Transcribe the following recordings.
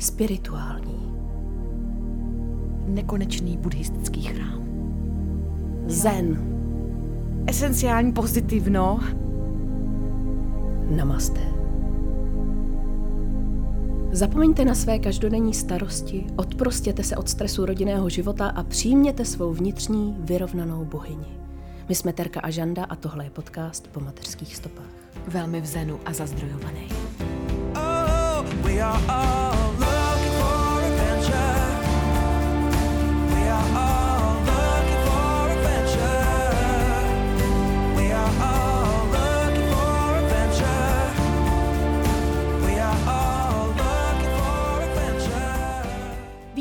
spirituální. Nekonečný buddhistický chrám. Zen. Esenciální pozitivno. Namaste. Zapomeňte na své každodenní starosti, odprostěte se od stresu rodinného života a přijměte svou vnitřní vyrovnanou bohyni. My jsme Terka a Žanda a tohle je podcast po mateřských stopách. Velmi v zenu a zazdrojovaný. Oh, we are all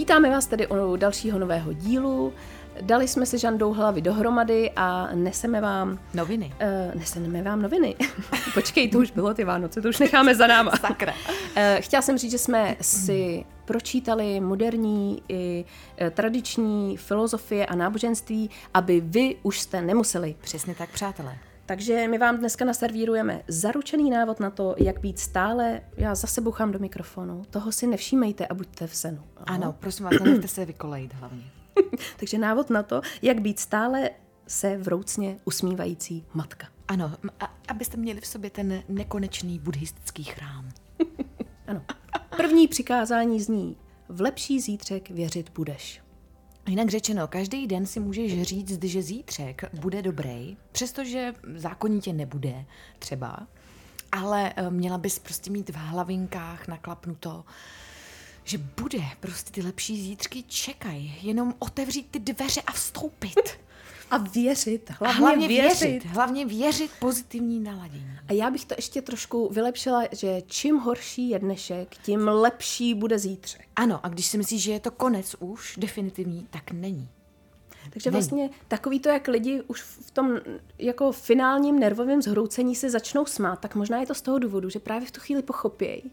Vítáme vás tedy u dalšího nového dílu. Dali jsme si Žandou hlavy dohromady a neseme vám Noviny. Uh, neseneme vám noviny. Počkej, to už bylo ty Vánoce, to už necháme za náma. Sakra. Uh, chtěla jsem říct, že jsme si pročítali moderní i uh, tradiční filozofie a náboženství, aby vy už jste nemuseli. Přesně tak, přátelé. Takže my vám dneska naservírujeme zaručený návod na to, jak být stále, já zase buchám do mikrofonu, toho si nevšímejte a buďte v senu. Ano, prosím vás, nenechte se vykolejit hlavně. Takže návod na to, jak být stále se vroucně usmívající matka. Ano, a, abyste měli v sobě ten nekonečný buddhistický chrám. Ano. První přikázání zní, v lepší zítřek věřit budeš. Jinak řečeno, každý den si můžeš říct, že zítřek bude dobrý, přestože zákonitě nebude třeba, ale eh, měla bys prostě mít v hlavinkách naklapnuto, že bude, prostě ty lepší zítřky čekají, jenom otevřít ty dveře a vstoupit. A věřit, A hlavně, hlavně věřit. věřit, hlavně věřit pozitivní naladění. A já bych to ještě trošku vylepšila, že čím horší je dnešek, tím lepší bude zítřek. Ano, a když si myslíš, že je to konec už, definitivní, tak není. Takže Není. vlastně takový to, jak lidi už v tom jako finálním nervovém zhroucení se začnou smát, tak možná je to z toho důvodu, že právě v tu chvíli pochopějí,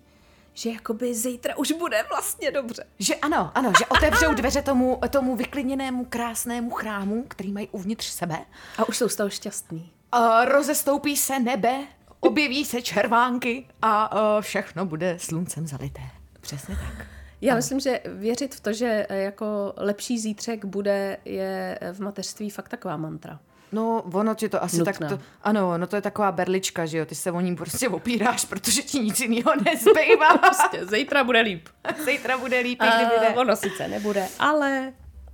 že jakoby zítra už bude vlastně dobře. Že ano, ano, že otevřou dveře tomu, tomu vyklidněnému, krásnému chrámu, který mají uvnitř sebe. A už jsou z toho šťastný. A rozestoupí se nebe, objeví se červánky a uh, všechno bude sluncem zalité. Přesně tak. Já myslím, že věřit v to, že eh, jako lepší zítřek bude, je v mateřství fakt taková mantra. No, ono ti to asi Nutná. tak to, ano, no to je taková berlička, že jo, ty se o ní prostě opíráš, protože ti nic jiného nezbývá. Prostě zítra bude líp. Zítra bude líp, A kdyby ne. ono sice nebude, ale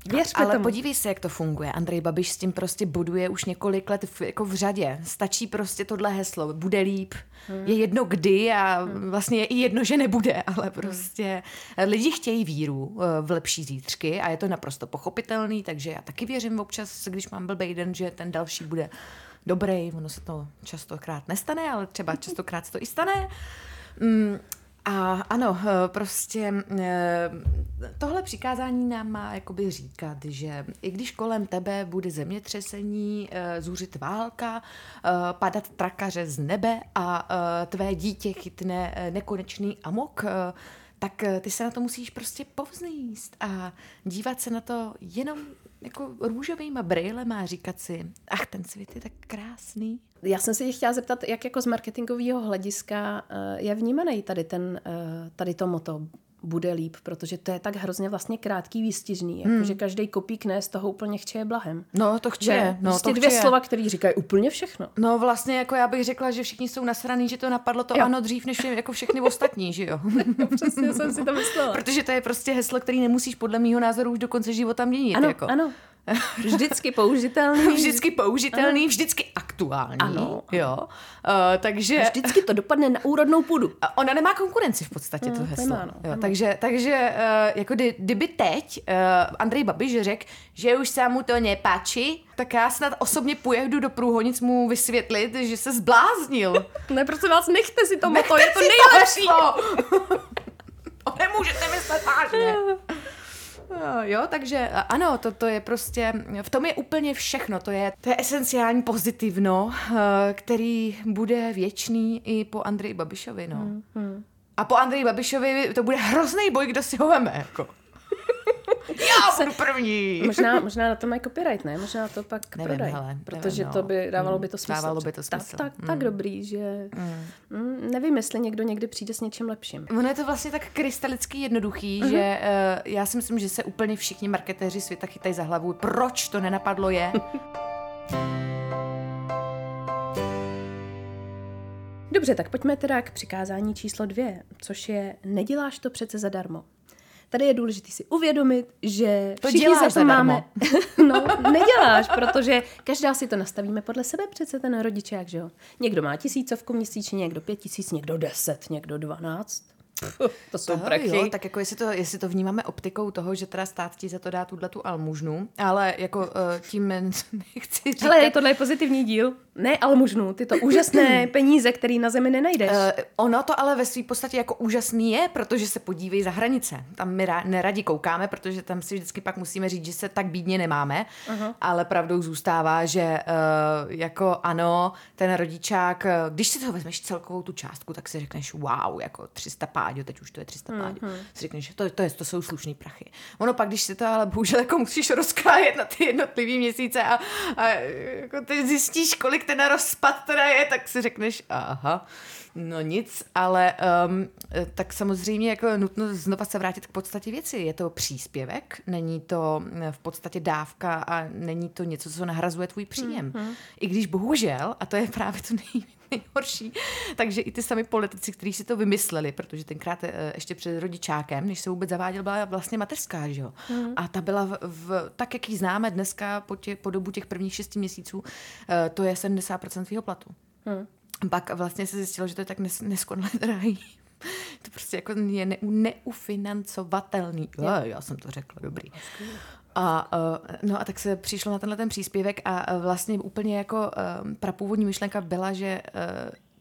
věřme Ale tomu. podívej se, jak to funguje. Andrej Babiš s tím prostě boduje už několik let v, jako v řadě. Stačí prostě tohle heslo. Bude líp. Hmm. Je jedno kdy a vlastně je i jedno, že nebude, ale prostě lidi chtějí víru eh, v lepší zítřky a je to naprosto pochopitelný, takže já taky věřím občas, když mám blbý den, že ten další bude dobrý. Ono se to častokrát nestane, ale třeba častokrát se to i stane. Mm, a ano, eh, prostě eh, tohle přikázání nám má jakoby říkat, že i když kolem tebe bude zemětřesení, eh, zůřit válka, padat trakaře z nebe a tvé dítě chytne nekonečný amok, tak ty se na to musíš prostě povzníst a dívat se na to jenom jako růžovýma brýlema a říkat si, ach, ten svět je tak krásný. Já jsem se tě chtěla zeptat, jak jako z marketingového hlediska eh, je vnímaný tady, ten, eh, tady to moto bude líp, protože to je tak hrozně vlastně krátký, výstižný, jako Hmm. že každý kopík ne z toho úplně chče blahem. No, to chce. Že no, prostě to dvě chce. slova, které říkají úplně všechno. No vlastně jako já bych řekla, že všichni jsou nasraný, že to napadlo to Jo. ano dřív, než jako všechny ostatní, že jo? Přesně jsem si to myslela. Protože to je prostě heslo, který nemusíš podle mýho názoru už do konce života měnit. Ano, jako. ano. Vždycky použitelný. Vždycky použitelný, vždycky aktuální. Ano. Jo. Uh, takže Vždycky to dopadne na úrodnou půdu. Ona nemá konkurenci v podstatě, No, to heslo. nemá, no, jo, takže, takže uh, jako kdy, kdyby teď uh, Andrej Babiš řekl, že už se mu to nepáčí, tak já snad osobně pojedu do Průhonic mu vysvětlit, že se zbláznil. Ne, prosím vás, nechte si to moto, je to nejlepší. to nemůžete myslet vážně. Jo, Jo, takže ano, to, to je prostě, v tom je úplně všechno, to je, to je esenciální pozitivno, eh, který bude věčný i po Andreji Babišovi, no. A po Andreji Babišovi to bude hrozný boj, kdo si ho veme, jako. Já budu první. Možná, možná na to mají copyright, ne? Možná to pak Nevím, prodají. hele, protože nevím, to no. by dávalo Mm, by to smysl. dávalo by to Tak- smysl. Tak, tak Mm. dobrý, že mm. nevím, jestli někdo někdy přijde s něčím lepším. Ono je to vlastně tak krystalicky jednoduchý, Mhm. mm-hmm. že uh, já si myslím, že se úplně všichni marketéři světa chytají za hlavu. Proč to nenapadlo je? Dobře, tak pojďme teda k přikázání číslo dvě, což je neděláš to přece zadarmo. Tady je důležité si uvědomit, že To všichni děláš za to zadarmo. máme. No, neděláš, protože každá si to nastavíme podle sebe, přece ten rodičák, že jo. Někdo má tisícovku měsíčně, někdo pět tisíc, někdo deset, někdo dvanáct. To jsou Aha, prachy. jo, tak jako jestli to, jestli to vnímáme optikou toho, že teda stát ti za to dá tuhle tu almužnu, ale jako uh, tím nechci říkat... Hele, tohle je pozitivní díl. Ne almužnu, ty to úžasné peníze, který na zemi nenajdeš. Uh, ono to ale ve své podstatě jako úžasný je, protože se podívej za hranice. Tam my ra- neradi koukáme, protože tam si vždycky pak musíme říct, že se tak bídně nemáme, uh-huh. ale pravdou zůstává, že uh, jako ano, ten rodičák, eh, když si toho vezmeš celkovou tu částku, tak si řekneš wow, jako 300 páďo, teď už to je 300 páďo. Uh-huh. Si řekneš, že to, to, je, to jsou slušný prachy. Ono pak, když si to ale bohužel jako musíš rozkrájet na ty jednotlivý měsíce a, a jako ty zjistíš, kolik ten rozpad teda je, tak si řekneš, aha, no nic, ale um, tak samozřejmě jako nutno znova se vrátit k podstatě věci. Je to příspěvek, není to v podstatě dávka a není to něco, co nahrazuje tvůj příjem. Mm-hmm. I když bohužel, a to je právě to nej, nejhorší, takže i ty sami politici, kteří si to vymysleli, protože tenkrát eh, ještě před rodičákem, než se vůbec zaváděl, byla vlastně mateřská, že jo? Mm. A ta byla v, v, tak, jak ji známe dneska po, tě, po dobu těch prvních šesti měsíců, eh, to je 70% tvýho platu. Mm. Pak vlastně se zjistilo, že to je tak nes, neskonale drahý. To prostě jako je ne, neufinancovatelný. Jo, já jsem to řekla, dobrý. A, uh, no a tak se přišlo na tenhle ten příspěvek a uh, vlastně úplně jako uh, prapůvodní myšlenka byla, že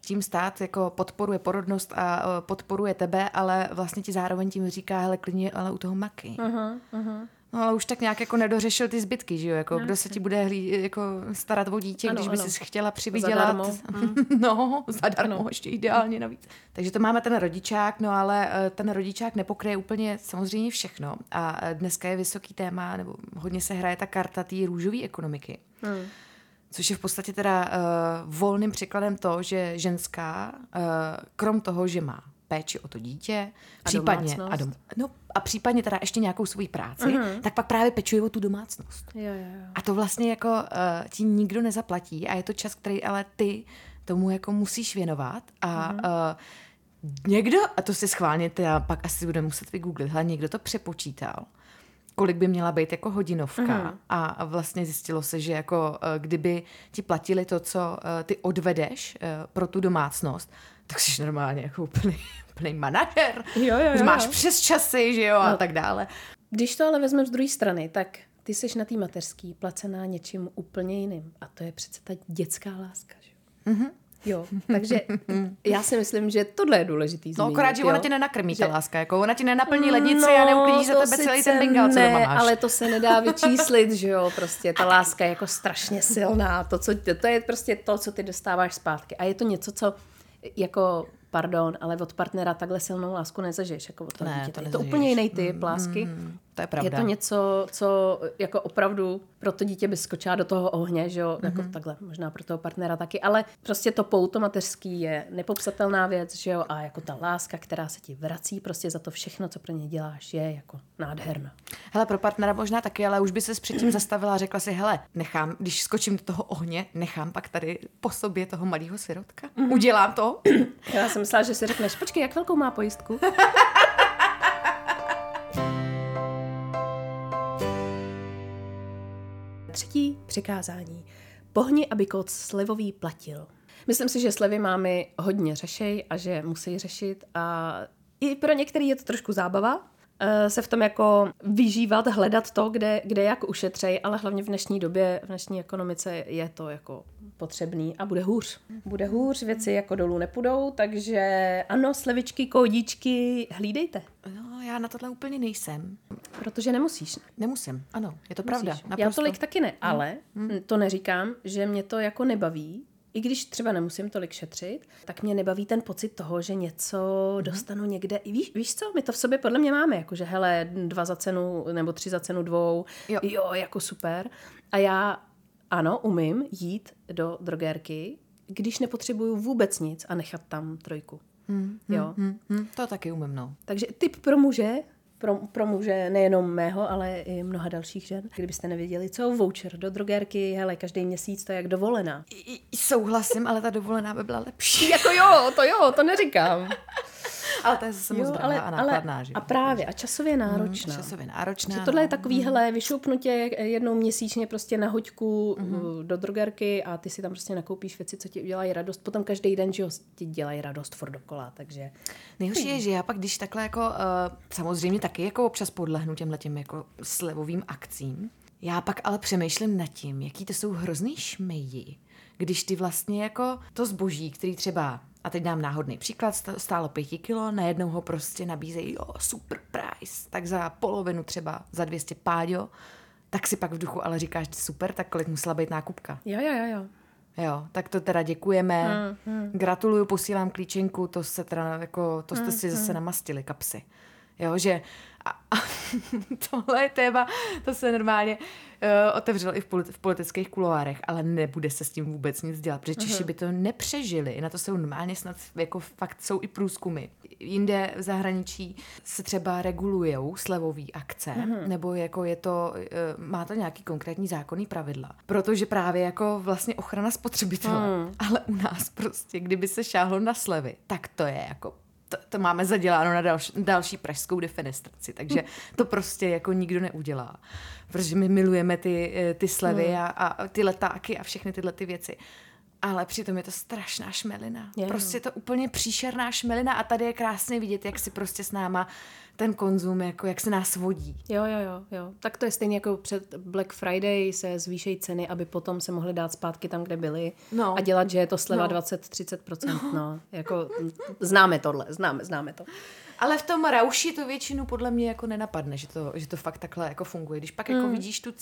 tím stát jako podporuje porodnost a podporuje tebe, ale vlastně ti zároveň tím říká, hele, klidně, ale u toho maky. Uh-huh, uh-huh. No ale už tak nějak jako nedořešil ty zbytky, že jo? Jako, no, kdo se ti bude hlí, jako starat o dítě, Ano, když by si chtěla přivydělat. Zadarmo. Mm. no, zadarmo, Ano. ještě ideálně navíc. Takže to máme ten rodičák, no ale eh, ten rodičák nepokryje úplně samozřejmě všechno. A eh, dneska je vysoký téma, nebo hodně se hraje ta karta té růžové ekonomiky. Hmm. Což je v podstatě teda uh, volným překladem to, že ženská, uh, krom toho, že má péči o to dítě, A případně, domácnost. a, dom, no, a případně teda ještě nějakou svoji práci, uh-huh. tak pak právě pečuje o tu domácnost. Jo, jo, jo. A to vlastně jako uh, ti nikdo nezaplatí a je to čas, který ale ty tomu jako musíš věnovat a uh, někdo, a to si schválně teda pak asi bude muset vygooglit, ale někdo to přepočítal, kolik by měla být jako hodinovka Mhm. a, a vlastně zjistilo se, že jako uh, kdyby ti platili to, co ty odvedeš pro tu domácnost, tak jsi normálně jako úplný, úplný manažer. Jo, jo, jo, máš jo. přes časy, že jo, a No. tak dále. Když to ale vezmeme z druhé strany, tak ty jsi na té mateřský placená něčím úplně jiným. A to je přece ta dětská láska. Že? Mhm. Mm-hmm. Jo, takže já si myslím, že tohle je důležitý No zmínit, akorát, že jo? ona tě nenakrmí, ta Že- láska, jako ona ti nenaplní lednici a neuklidí za to tebe celý ten bengal, co ne, doma máš. ale to se nedá vyčíslit, že jo, prostě ta láska je jako strašně silná, to, co, to je prostě to, co ty dostáváš zpátky a je to něco, co jako, pardon, ale od partnera takhle silnou lásku nezažiješ, jako od Ne, dítěte. to je to úplně jiný typ lásky. Mm, to je pravda. Je to něco, co jako opravdu pro to dítě by skočila do toho ohně, že jo, Mhm. jako takhle, možná pro toho partnera taky, ale prostě to pouto mateřský je nepopsatelná věc, že jo, a jako ta láska, která se ti vrací prostě za to všechno, co pro ně děláš, je jako nádherná. Hele, pro partnera možná taky, ale už by se předtím zastavila a řekla si, hele, nechám, když skočím do toho ohně, nechám pak tady po sobě toho malého sirotka. Mhm. Udělám to. Já jsem myslela, že si řekneš, počkej, jak velkou má pojistku? přikázání. Pohni, aby kód slivový platil. Myslím si, že slevy mámy hodně řešej a že musí řešit a i pro některý je to trošku zábava, se v tom jako vyžívat, hledat to, kde, kde jak ušetřej, ale hlavně v dnešní době, v dnešní ekonomice je to jako potřebný a bude hůř. Bude hůř, věci jako dolů nepůjdou, takže ano, slevičky, kódičky, hlídejte, No, já na tohle úplně nejsem. protože nemusíš. Nemusím, ano, je to pravda. Musíš. Naprosto. Já tolik taky ne, ale to neříkám, že mě to jako nebaví, i když třeba nemusím tolik šetřit, tak mě nebaví ten pocit toho, že něco Mhm. dostanu někde. I Víš, víš co, my to v sobě podle mě máme, jako že hele, dva za cenu nebo tři za cenu dvou, Jo. jo, jo jako super. A já, ano, umím jít do drogérky, když nepotřebuju vůbec nic a nechat tam trojku. jo. Hm, hm, to taky umím, no. Takže tip pro muže, pro, pro muže nejenom mého, ale i mnoha dalších žen. Kdybyste nevěděli, co voucher do drogérky, hele, každý měsíc to je jak dovolená. I, i- souhlasím, ale ta dovolená by byla lepší. Jako jo, to jo, to neříkám. Ale to je zase moc drahá a nákladná, že a právě, a časově náročná. Časově náročná. Že tohle je no. takový, hele, vyšoupnutě jednou měsíčně prostě na hoďku uh, do drogerky a ty si tam prostě nakoupíš věci, co ti udělají radost. Potom každý den, že ti dělají radost furt dokola, takže... Nejhorší je, že já pak, když takhle jako, uh, samozřejmě taky jako občas podlehnu těmhle těm jako slevovým akcím, já pak ale přemýšlím nad tím, jaký to jsou hrozný šmeji, když ty vlastně jako to zboží, který třeba, a teď dám náhodný příklad, stálo pěti kilo, najednou ho prostě nabízejí, jo, super price, tak za polovinu třeba za 200 páďo, tak si pak v duchu ale říkáš, super, tak kolik musela být nákupka. Jo, jo, jo, jo. Jo, tak to teda děkujeme. Hmm, Mm, mm. Gratuluju, posílám klíčenku, to se teda jako, to jste Hmm, si zase namastili kapsy. Jo, že a, a tohle je téma, to se normálně uh, otevřelo i v, politi- v politických kuloárech, ale nebude se s tím vůbec nic dělat, protože. Češi by to nepřežili. Na to jsou normálně snad, jako fakt jsou i průzkumy. Jinde v zahraničí se třeba regulujou slevové akce, Mhm. nebo jako je to, uh, má to nějaký konkrétní zákonný pravidla. Protože právě jako vlastně ochrana spotřebitele. Hmm. Ale u nás prostě, kdyby se šáhlo na slevy, tak to je jako to, to máme zaděláno na další, další pražskou defenestraci, takže to prostě jako nikdo neudělá. Protože my milujeme ty, eh, ty slevy Hmm. a, a ty letáky a všechny tyhle ty věci. Ale přitom je to strašná šmelina. Je, no. Prostě je to úplně příšerná šmelina a tady je krásně vidět, jak si prostě s náma ten konzum, jako jak se nás vodí. Jo, jo, jo, jo. Tak to je stejně jako před Black Friday se zvýšejí ceny, aby potom se mohly dát zpátky tam, kde byly No. a dělat, že je to sleva No. 20-30%. No. Jako, mm, známe tohle, známe, známe to. Ale v tom rauši to většinu podle mě jako nenapadne, že to, že to fakt takhle jako funguje. Když pak jako vidíš tu,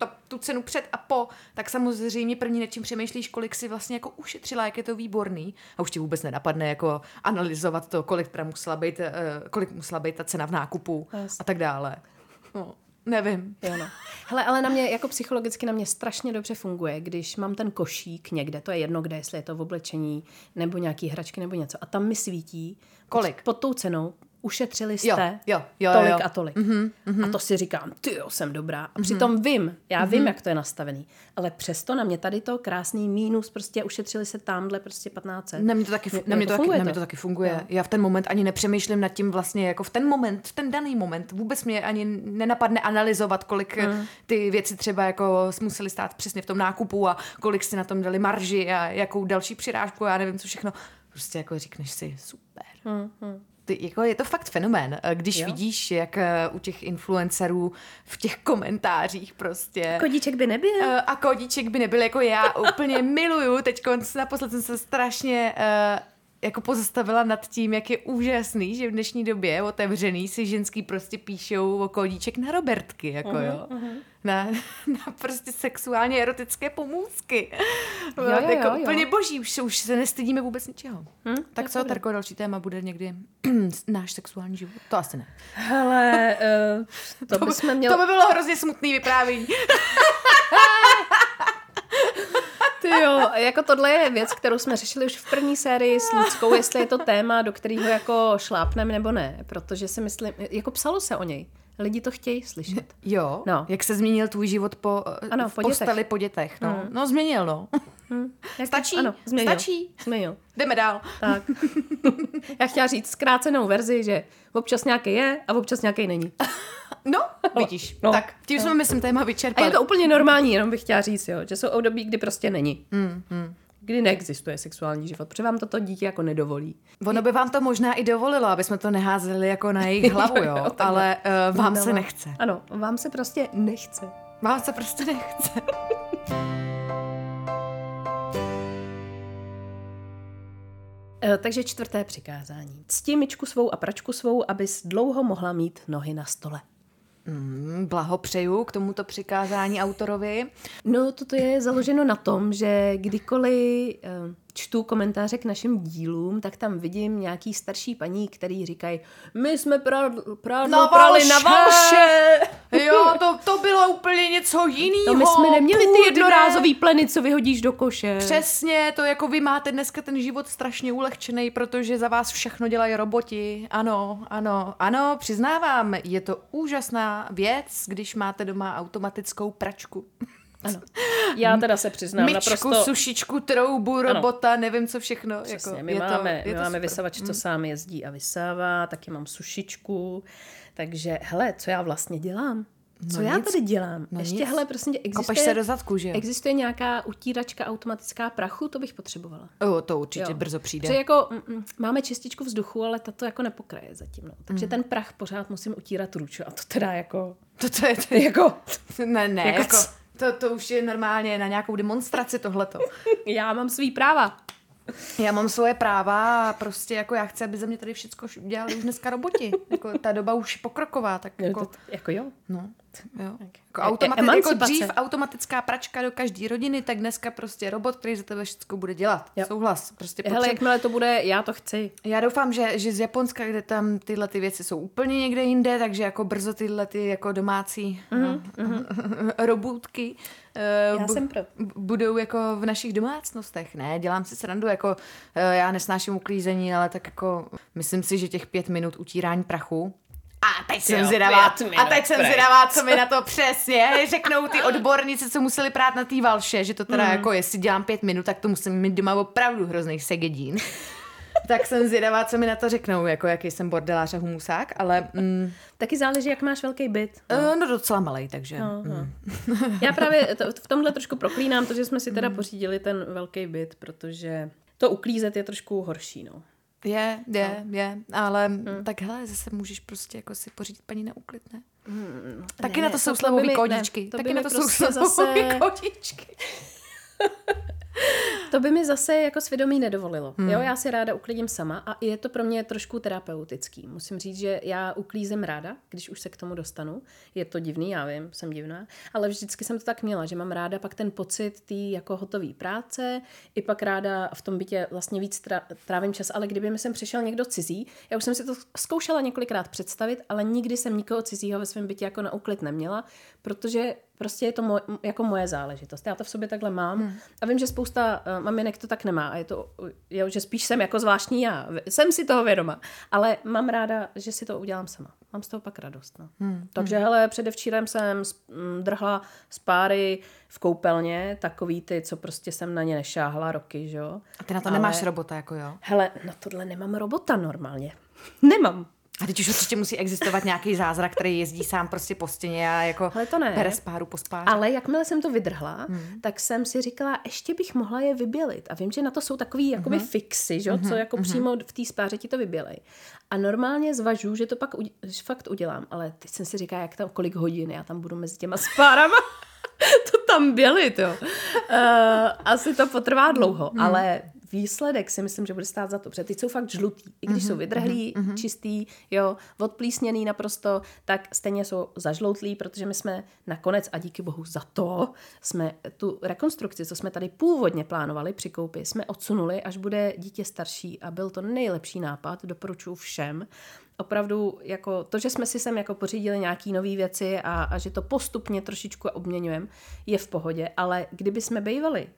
to, tu cenu před a po, tak samozřejmě první nad čím přemýšlíš, kolik si vlastně jako ušetřila, jak je to výborný. A už ti vůbec nenapadne jako analyzovat to, kolik teda musela být, eh, kolik musela být ta cena v nákupu Jasně. a tak dále. No, nevím. Jo, no. Hele, ale na mě, jako psychologicky na mě strašně dobře funguje, když mám ten košík někde, to je jedno kde, jestli je to v oblečení, nebo nějaký hračky, nebo něco, a tam mi svítí, Kolik? Pod, pod tou cenou, ušetřili jste Jo, jo, jo, tolik jo. a tolik. Mm-hmm, mm-hmm. A to si říkám, ty jo, jsem dobrá. A přitom vím, já vím, jak to je nastavený. Ale přesto na mě tady to krásný mínus, prostě ušetřili se tamhle prostě 1500. Na mě to taky, fu- na mě to taky, funguje na mě to taky funguje. Jo. Já v ten moment ani nepřemýšlím nad tím vlastně, jako v ten moment, v ten daný moment, vůbec mě ani nenapadne analyzovat, kolik mm. ty věci třeba jako museli stát přesně v tom nákupu a kolik si na tom dali marži a jakou další přirážku, já nevím co všechno. Prostě jako říkneš si, super. Mm, Ty, jako je to fakt fenomén, eh, když Jo. vidíš, jak eh, u těch influencerů v těch komentářích prostě... Kodíček by nebyl. Eh, a kodíček by nebyl jako já. Úplně miluju. Teď naposled jsem se strašně jako pozastavila nad tím, jak je úžasný, že v dnešní době otevřený si ženský prostě píšou o kodíček na Robertky, jako Mhm, jo. Na, na prostě sexuálně erotické pomůcky. Jo, Jo, jo, jako jo, jo. úplně boží, už, se- už se nestydíme vůbec ničeho. Hm, tak je co. Tarko, další téma bude někdy náš sexuální život? To asi ne. Hele, uh, to, by- bychom měli... to by bylo hrozně smutný vyprávění. Jo, jako tohle je věc, kterou jsme řešili už v první sérii s Ludskou, jestli je to téma, do kterého jako šlápneme nebo ne, protože si myslím, jako psalo se o něj. Lidi to chtějí slyšet. Jo, No. jak se změnil tvůj život po, Ano, v po dětech. posteli po dětech. No, Mm. no změnil, no. Jak- Stačí, Ano, změnil. stačí. Změnil. Jdeme dál. Tak. Já chtěla říct zkrácenou verzi, že občas nějaký je a občas nějaký není. No, vidíš. No. Tak, tím jsme, myslím, téma A vyčerpali. je to úplně normální, jenom bych chtěla říct, jo, že jsou období, kdy prostě není. Mm, mm. Kdy neexistuje sexuální život, protože vám toto dítě jako nedovolí. Ono by vám to možná i dovolilo, aby jsme to neházeli jako na jejich hlavu, Jo, jo, ale uh, vám No, se no. nechce. Ano, vám se prostě nechce. Vám se prostě nechce. takže čtvrté přikázání. Cti myčku svou a pračku svou, abys dlouho mohla mít nohy na stole. Mm, blahopřeju k tomuto přikázání autorovi. No, toto je založeno na tom, že kdykoliv eh, čtu komentáře k našim dílům, tak tam vidím nějaký starší paní, který říkají, my jsme pra- prádlo Na prali na Valše! valše. Jo, to, to bylo úplně něco jiného. To my jsme neměli ty jednorázový pleny, co vyhodíš do koše. Přesně, to jako vy máte dneska ten život strašně ulehčený, protože za vás všechno dělají roboti. Ano, ano, ano, přiznávám, je to úžasná věc, když máte doma automatickou pračku. Ano. Já teda se přiznám Myčku, naprosto... sušičku, troubu, robota, nevím co všechno. Přesně, jako, my je máme, to, je my to máme super. vysavač, co sám jezdí a vysává, taky mám sušičku, takže hele, co já vlastně dělám? Co No já nic. tady dělám? No Ještě, nic. hele, prosím tě, existuje, se do zadku, že existuje nějaká utíračka automatická prachu? To bych potřebovala. O, to určitě Jo. brzo přijde. Protože jako mm, mm, máme čističku vzduchu, ale ta to jako nepokraje zatím. No. Takže Mm. ten prach pořád musím utírat ručo a to teda jako... To, to je, to jako ne, ne, Jako jako? To, to už je normálně na nějakou demonstraci tohleto. já mám svý práva. Já mám svoje práva a prostě jako já chci, aby ze mě tady všechno dělali už dneska roboti. Jako ta doba už je pokroková, tak Jako, jako, to, jako jo. no, jo. Jako, E- automati- jako emancipace. dřív automatická pračka do každé rodiny, tak dneska prostě robot, který za tebe všechno bude dělat. Jo. Souhlas. Prostě Hele, jakmile to bude, já to chci. Já doufám, že, že z Japonska, kde tam tyhle ty věci jsou úplně někde jinde, takže jako brzo tyhle ty jako domácí mm, robůtky eh, Já jsem pro. b- budou jako v našich domácnostech. Ne, dělám si srandu, jako eh, já nesnáším uklízení, ale tak jako myslím si, že těch pět minut utírání prachu a teď jsem zvědavá, a teď jsem zvědavá, co mi na to přesně řeknou ty odborníci, co museli prát na té valše, že to teda Mm. jako, jestli dělám pět minut, tak to musím mít doma opravdu hrozný segedín. tak jsem zvědavá, co mi na to řeknou, jako jaký jsem bordelář a humusák, ale mm, Taky záleží, jak máš velký byt. no, no docela malej, takže. No, mm. no. Já právě to, v tomhle trošku proklínám to, že jsme si teda pořídili ten velký byt, protože to uklízet je trošku horší, no. Je, je, je, ale mm. tak hele, zase můžeš prostě jako si pořídit paní na úklid, ne? Taky Ne, na to jsou mi- kodičky. ne, to Taky na to jsou prostě zase- kodičky. To by mi zase jako svědomí nedovolilo. Hmm. Jo, já si ráda uklidím sama a je to pro mě trošku terapeutický. Musím říct, že já uklízím ráda, když už se k tomu dostanu. Je to divný, já vím, jsem divná, ale vždycky jsem to tak měla, že mám ráda pak ten pocit té jako hotové práce, i pak ráda v tom bytě vlastně víc tra- trávím čas, ale kdyby mi sem přišel někdo cizí, já už jsem si to zkoušela několikrát představit, ale nikdy jsem nikoho cizího ve svém bytě jako na úklid neměla, protože prostě je to moje, jako moje záležitost. Já to v sobě takhle mám hmm. a vím, že spousta uh, maminek to tak nemá a je to, jo, že spíš jsem jako zvláštní já. Jsem si toho vědoma, ale mám ráda, že si to udělám sama. Mám z toho pak radost. No. Hmm. Takže hele, předevčírem jsem s- m, drhla z páry v koupelně, takový ty, co prostě jsem na ně nešáhla roky, že jo. A ty na to Ale- nemáš robota, jako jo? Hele, na tohle nemám robota normálně. Nemám. A teď už určitě musí existovat nějaký zázrak, který jezdí sám prostě po stěně a jako Ale to ne. pere spáru po spáře. Ale jakmile jsem to vydrhla, hmm. tak jsem si říkala, ještě bych mohla je vybělit. A vím, že na to jsou takový jakoby Mhm. fixy, že? co jako přímo v té spáře ti to vybělej. A normálně zvažu, že to pak udě- že fakt udělám. Ale teď jsem si říkala, jak tam, kolik hodin já tam budu mezi těma spárama. to tam bělit, jo. Uh, asi to potrvá dlouho, Mhm. ale výsledek si myslím, že bude stát za to, protože ty jsou fakt žlutý. I Mhm, když jsou vydrhlí, čistý, jo, odplísněný naprosto, tak stejně jsou zažloutlí, protože my jsme nakonec, a díky bohu za to, jsme tu rekonstrukci, co jsme tady původně plánovali při koupi, jsme odsunuli, až bude dítě starší a byl to nejlepší nápad, doporučuji všem. Opravdu jako to, že jsme si sem jako pořídili nějaký nové věci a, a že to postupně trošičku obměňujeme, je v pohodě, ale kdyby jsme bývali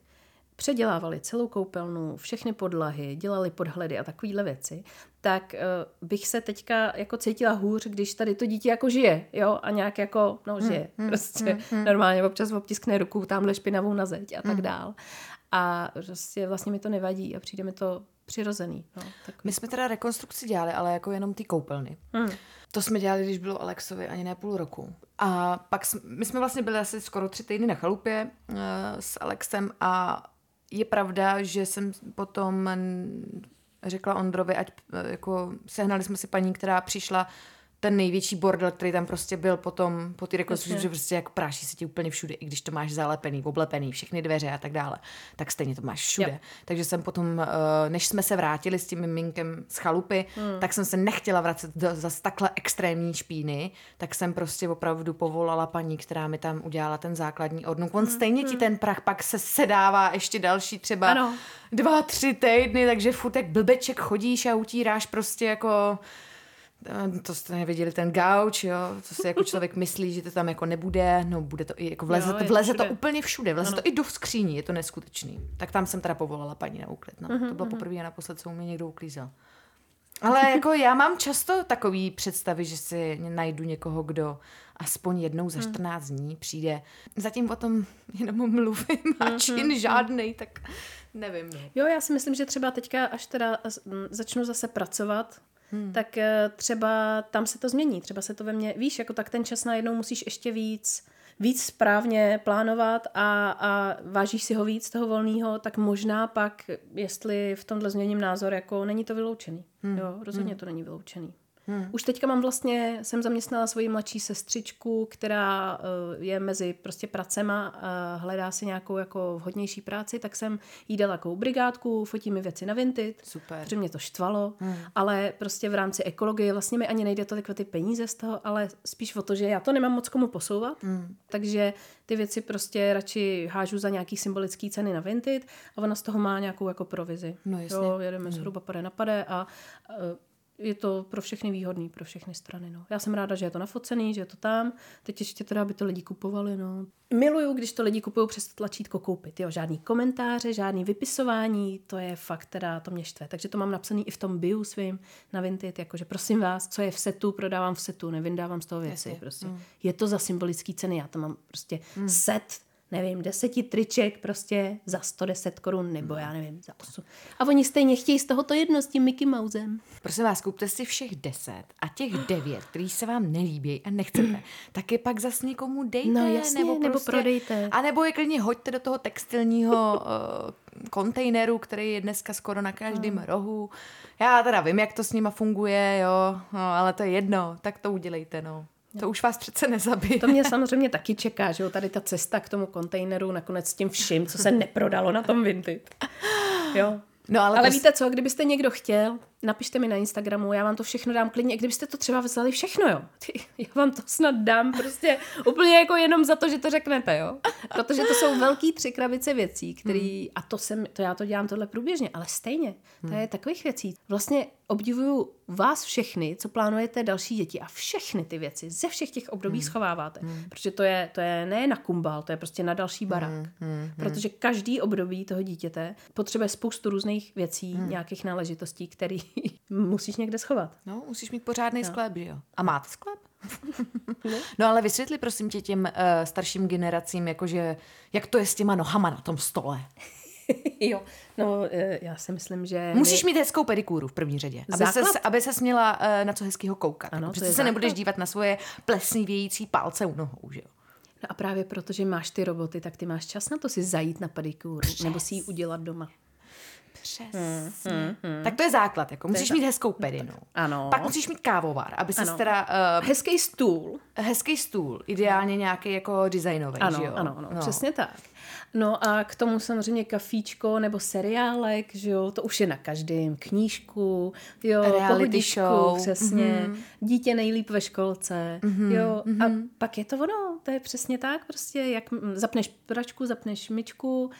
předělávali celou koupelnu, všechny podlahy, dělali podhledy a takovéhle věci, tak uh, bych se teďka jako cítila hůř, když tady to dítě jako žije, jo, a nějak jako, no žije, hmm, prostě hmm, hmm. normálně občas obtiskne ruku tamhle špinavou na zeď a tak dál. A prostě vlastně mi to nevadí a přijde mi to přirozený. No, takový. My jsme teda rekonstrukci dělali, ale jako jenom ty koupelny. Hmm. To jsme dělali, když bylo Alexovi ani ne půl roku. A pak jsme, my jsme vlastně byli asi skoro tři týdny na chalupě uh, s Alexem a je pravda, že jsem potom řekla Ondrovi, ať eh, jako sehnali jsme si paní, která přišla ten největší bordel, který tam prostě byl potom po té rekonstrukci, že prostě jak práší se ti úplně všude, i když to máš zalepený, oblepený, všechny dveře a tak dále, tak stejně to máš všude. Jo. Takže jsem potom, eh, než jsme se vrátili s tím miminkem z chalupy, Hmm. tak jsem se nechtěla vracet do zase takhle extrémní špíny, tak jsem prostě opravdu povolala paní, která mi tam udělala ten základní odnuk. On stejně ti ten prach pak se sedává ještě další třeba Hmm, Ano. dva, tři týdny, takže furt jak blbeček chodíš a utíráš prostě jako to jste neviděli, ten gauč, jo, co si jako člověk myslí, že to tam jako nebude, no bude to i jako vleze, Jo, to, vleze to úplně všude, vleze to i do skříní, je to neskutečný. Tak tam jsem teda povolala paní na úklid, no. Mhm, To bylo poprvé a naposled, co u mě někdo uklízel. Ale jako já mám často takový představy, že si najdu někoho, kdo aspoň jednou za 14 dní přijde. Zatím o tom jenom mluvím a čin žádnej, tak nevím. No. Jo, já si myslím, že třeba teďka, až teda začnu zase pracovat, hmm. tak eh, třeba tam se to změní, třeba se to ve mně, víš, jako tak ten čas najednou musíš ještě víc, víc správně plánovat a, a vážíš si ho víc, toho volného, tak možná pak, jestli v tomhle změním názor, jako není to vyloučený. Hmm. Jo, rozhodně hmm. to není vyloučený. Hmm. Už teďka mám vlastně, jsem zaměstnala svoji mladší sestřičku, která uh, je mezi prostě pracema a hledá si nějakou jako vhodnější práci, tak jsem jí dala takovou brigádku, fotí mi věci na Vinted, Super. protože mě to štvalo, hmm. ale prostě v rámci ekologie vlastně mi ani nejde tolik o ty peníze z toho, ale spíš o to, že já to nemám moc komu posouvat, hmm. takže ty věci prostě radši hážu za nějaký symbolický ceny na Vinted a ona z toho má nějakou jako provizi. No jasně. Jo, jedeme hmm. zhruba pade na pade a uh, je to pro všechny výhodný, pro všechny strany. No. Já jsem ráda, že je to nafocený, že je to tam. Teď ještě teda, aby to lidi kupovali. No. Miluju, když to lidi kupují přes to tlačítko koupit. Jo. Žádný komentáře, žádný vypisování, to je fakt teda, to mě štve. Takže to mám napsaný i v tom bio svým na Vinted, jakože prosím vás, co je v setu, prodávám v setu, nevyndávám z toho věci. Jasně. Prostě. Mm. Je to za symbolický ceny, já to mám prostě mm. set nevím, deseti triček prostě za 110 korun, nebo já nevím, za 8. A oni stejně chtějí z tohoto jedno s tím Mickey Mousem. Prosím vás, kupte si všech deset a těch devět, který se vám nelíbí a nechcete, tak je pak zas někomu dejte. No jasně, nebo, nebo prostě, prodejte. A nebo je klidně hoďte do toho textilního uh, kontejneru, který je dneska skoro na každém No. rohu. Já teda vím, jak to s nima funguje, jo, no, ale to je jedno, tak to udělejte, no. To už vás přece nezabije. To mě samozřejmě taky čeká, že jo, tady ta cesta k tomu kontejneru, nakonec s tím vším, co se neprodalo na tom Vinted. Jo. No, ale Ale, pos- víte co, kdybyste někdo chtěl, napište mi na Instagramu, já vám to všechno dám klidně, i kdybyste to třeba vzali všechno, jo. Ty, já vám to snad dám prostě úplně jako jenom za to, že to řeknete, jo. Protože to jsou velký tři krabice věcí, který, a to jsem, to já to dělám tohle průběžně, ale stejně, to je takových věcí. Vlastně obdivuju vás všechny, co plánujete další děti a všechny ty věci ze všech těch období hmm. schováváte. Hmm. Protože to je, to je ne na kumbal, to je prostě na další barák. Hmm. Protože každý období toho dítěte potřebuje spoustu různých věcí, hmm. nějakých náležitostí, které musíš někde schovat. No, musíš mít pořádný no. sklep, že jo? A máte sklep? no ale vysvětli prosím tě těm uh, starším generacím, jakože, jak to je s těma nohama na tom stole. jo, no eh, já si myslím, že... Musíš mít hezkou pedikúru v první řadě, aby se, aby se směla uh, na co hezkýho koukat. Ano, Přece je se základ. nebudeš dívat na svoje plesnivějící palce u nohou, že jo? No a právě proto, že máš ty roboty, tak ty máš čas na to si zajít na pedikůru, nebo si ji udělat doma. Přesně. Hmm, hmm, tak to je základ, jako musíš mít hezkou pedinu. Ano. Pak musíš mít kávovar, aby se teda uh, Hezký stůl. hezký stůl, ideálně nějaký jako designový, Ano, že jo? ano, ano, no. přesně tak. No a k tomu samozřejmě kafíčko nebo seriálek, že jo, to už je na každém. Knížku, jo, Reality show, přesně. Mm-hmm. Dítě nejlíp ve školce, mm-hmm. jo. A pak je to ono, to je přesně tak, prostě jak zapneš pračku, zapneš myčku,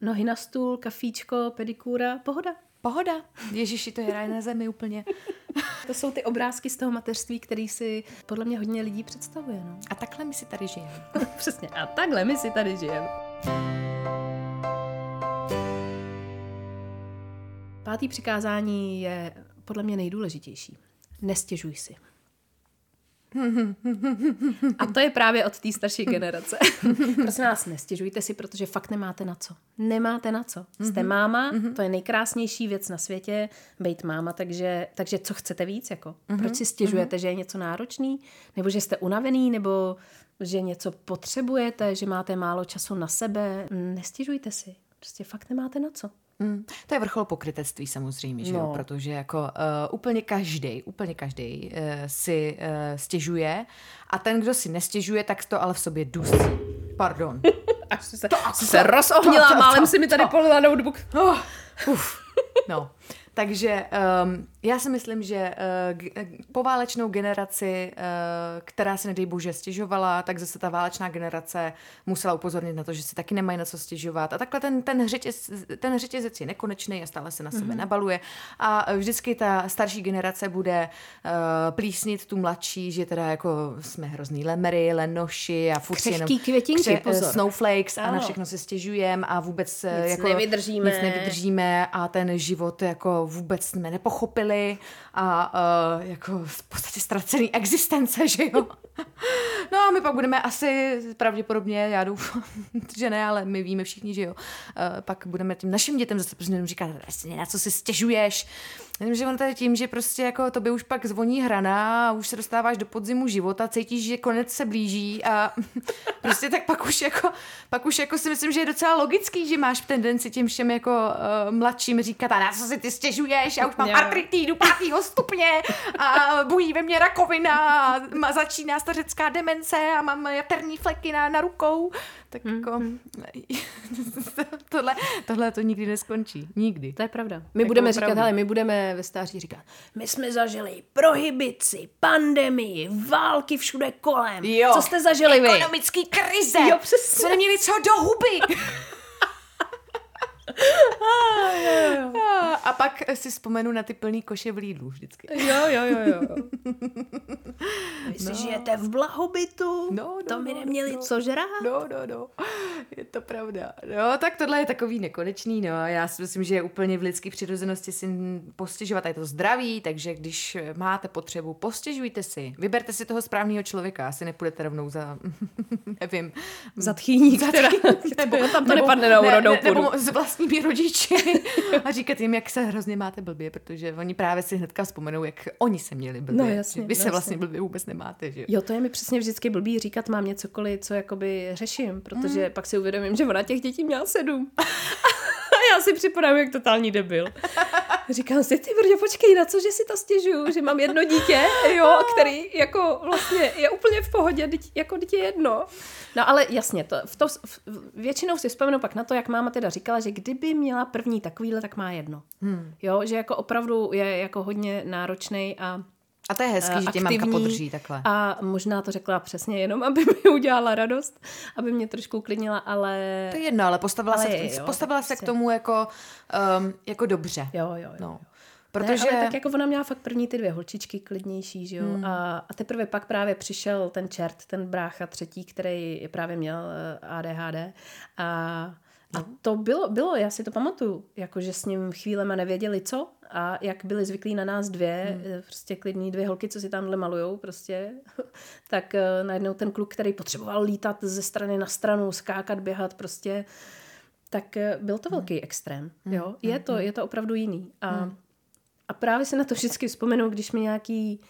nohy na stůl, kafíčko, pedikúra, pohoda. Pohoda. Ježiši, to je ráj na zemi úplně. To jsou ty obrázky z toho mateřství, který si podle mě hodně lidí představuje, no. A takhle my si tady žijeme. Přesně. A takhle my si tady žijeme. Pátý přikázání je podle mě nejdůležitější. Nestěžuj si. A to je právě od té starší generace. Prosím vás, nestěžujte si, protože fakt nemáte na co. Nemáte na co. Jste máma, to je nejkrásnější věc na světě, být máma, takže, takže co chcete víc? Jako? Proč si stěžujete, že je něco náročný? Nebo že jste unavený? Nebo že něco potřebujete? Že máte málo času na sebe? Nestěžujte si. Prostě fakt nemáte na co. Hmm. To je vrchol pokrytectví samozřejmě, že no. jo? protože jako uh, úplně každý, úplně každý uh, si uh, stěžuje a ten, kdo si nestěžuje, tak to ale v sobě dusí. Pardon. Až se, to, se rozohnila, málem si mi tady polila notebook. Oh, uf. No, takže um, já si myslím, že uh, g- poválečnou generaci, uh, která se nedej bože stěžovala, tak zase ta válečná generace musela upozornit na to, že si taky nemají na co stěžovat. A takhle ten, ten, řetěz, ten řetězec je nekonečný a stále se na sebe mm-hmm. nabaluje. A vždycky ta starší generace bude uh, plísnit tu mladší, že teda jako jsme hrozný lemery, lenoši a furt jenom květinky, kře- pozor. snowflakes a na Ano. všechno se stěžujeme a vůbec Nic jako nevydržíme. Nic nevydržíme a ten život jako vůbec jsme nepochopili a uh, jako v podstatě ztracený existence, že jo. No a my pak budeme asi pravděpodobně, já doufám, že ne, ale my víme všichni, že jo. Uh, pak budeme tím našim dětem zase prostě jenom říkat, "Vlastně na co si stěžuješ. Jenom, že on je tím, že prostě jako to by už pak zvoní hrana a už se dostáváš do podzimu života, cítíš, že konec se blíží a prostě tak pak už jako, pak už jako si myslím, že je docela logický, že máš tendenci těm všem jako uh, mladším říkat, a na co si ty stěžuješ, já už mám artritídu pátého stupně a bují ve mně rakovina začíná stařecká demence a mám jaterní fleky na, na rukou. Tak jako tohle, tohle to nikdy neskončí. Nikdy. To je pravda. My Jako budeme říkat, ale my budeme ve stáří říkat, my jsme zažili prohibici, pandemii, války všude kolem. Jo. Co jste zažili vy? Ekonomický krize. Jo, přesně. Jsme neměli co do huby. A- A pak si vzpomenu na ty plný koše v Lidlu vždycky. Jo, jo, jo, jo. Vy si žijete v blahobytu, No, no, to my no, neměli no. co žrát. No, no, no. Je to pravda. No, tak tohle je takový nekonečný, no. Já si myslím, že je úplně v lidské přirozenosti si postěžovat. A je to zdraví, takže když máte potřebu, postěžujte si. Vyberte si toho správného člověka. Asi nepůjdete rovnou za, nevím, Za tchýní, která, nebo, tam to nepadne na úrodnou ne, půdu. nebo vlastními rodiči a říkat jim, jak se hrozně máte blbě, protože oni právě si hnedka vzpomenou, jak oni se měli blbě. No, jasně, Vy no, se vlastně jasně. blbě vůbec nemáte, že jo? To je mi přesně vždycky blbý říkat, mám něcokoliv, co jakoby řeším, protože pak si uvědomím, že ona těch dětí měla sedm. A já si připadám jak totální debil. Říkám si, ty brdě, počkej, na co, že si to stěžuju, že mám jedno dítě, jo, který jako vlastně je úplně v pohodě, teď, jako dítě jedno. No ale jasně, to, v to, v, většinou si vzpomenu pak na to, jak máma teda říkala, že kdyby měla první takovýhle, tak má jedno. Hmm. Jo, že jako opravdu je jako hodně náročný a A to je hezký, že tě mamka podrží takhle. A možná to řekla přesně jenom, aby mi udělala radost, aby mě trošku uklidnila, ale... To je jedno, ale postavila, Ale se, je, k, jo, postavila se k prostě. tomu jako, um, jako dobře. Jo, jo, jo. No. Protože... Ne, ale tak jako ona měla fakt první ty dvě holčičky klidnější, že jo? Hmm. A, a teprve pak právě přišel ten čert, ten brácha třetí, který právě měl eh, ADHD. A, a to bylo, bylo, já si to pamatuju, jako že s ním chvílema nevěděli co a jak byli zvyklí na nás dvě, hmm. prostě klidní dvě holky, co si tamhle malujou prostě, tak eh, najednou ten kluk, který potřeboval lítat ze strany na stranu, skákat, běhat prostě, tak eh, byl to velký extrém, jo? Je to, je to opravdu jiný. A a právě si na to vždycky vzpomenu, když mi nějaký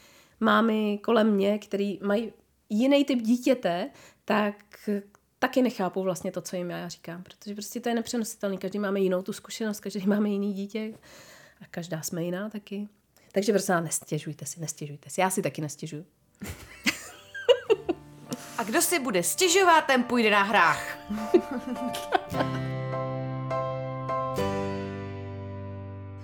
mámy kolem mě, který mají jiný typ dítěte, tak taky nechápou vlastně to, co jim já říkám, protože prostě to je nepřenositelný. Každý máme jinou tu zkušenost, každý máme jiný dítě a každá jsme jiná taky. Takže vás, nestěžujte si, nestěžujte si. Já si taky nestěžuju. A kdo si bude stěžovat, ten půjde na hrách.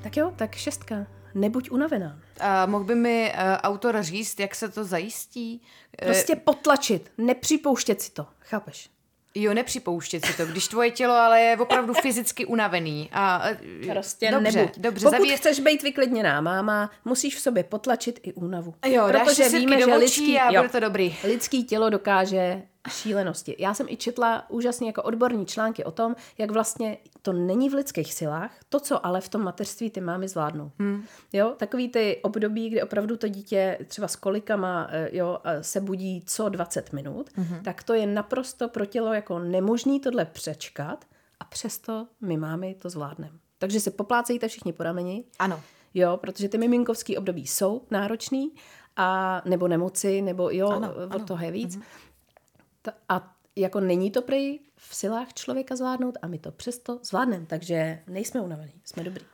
Tak jo, tak šestka. Nebuď unavená. A mohl by mi uh, autor říct, jak se to zajistí? Eh, Prostě potlačit, nepřipouštět si to. Chápeš? Jo, nepřipouštět si to, když tvoje tělo ale je opravdu fyzicky unavený. A, Prostě dobře, nebuď. Dobře, Pokud zavír... chceš být vyklidněná máma, musíš v sobě potlačit i únavu. Jo, dáš si sirky do očí lidský, a jo, bude to dobrý. lidský tělo dokáže šílenosti. Já jsem i četla úžasně jako odborní články o tom, jak vlastně to není v lidských silách, to, co ale v tom mateřství ty mámy zvládnou. Hmm. Jo, takový ty období, kdy opravdu to dítě třeba s kolikama eh, jo, se budí co 20 minut, hmm. tak to je naprosto pro tělo jako nemožný tohle přečkat a přesto my mámy to zvládneme. Takže se poplácejte všichni po rameni. Ano. Jo, protože ty miminkovský období jsou náročný, a, nebo nemoci, nebo jo, Ano, ano, od ano. toho je víc. Mm-hmm. A jako není to prej v silách člověka zvládnout a my to přesto zvládneme, takže nejsme unavení, jsme dobrý.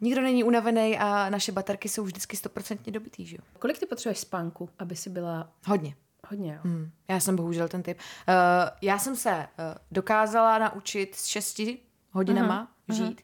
Nikdo není unavený a naše baterky jsou vždycky stoprocentně dobitý, že jo? Kolik ty potřebuješ spánku, aby si byla Hodně. hodně, jo? Hmm. Já jsem bohužel ten typ. Uh, já jsem se uh, dokázala naučit s šesti hodinama uh-huh. žít,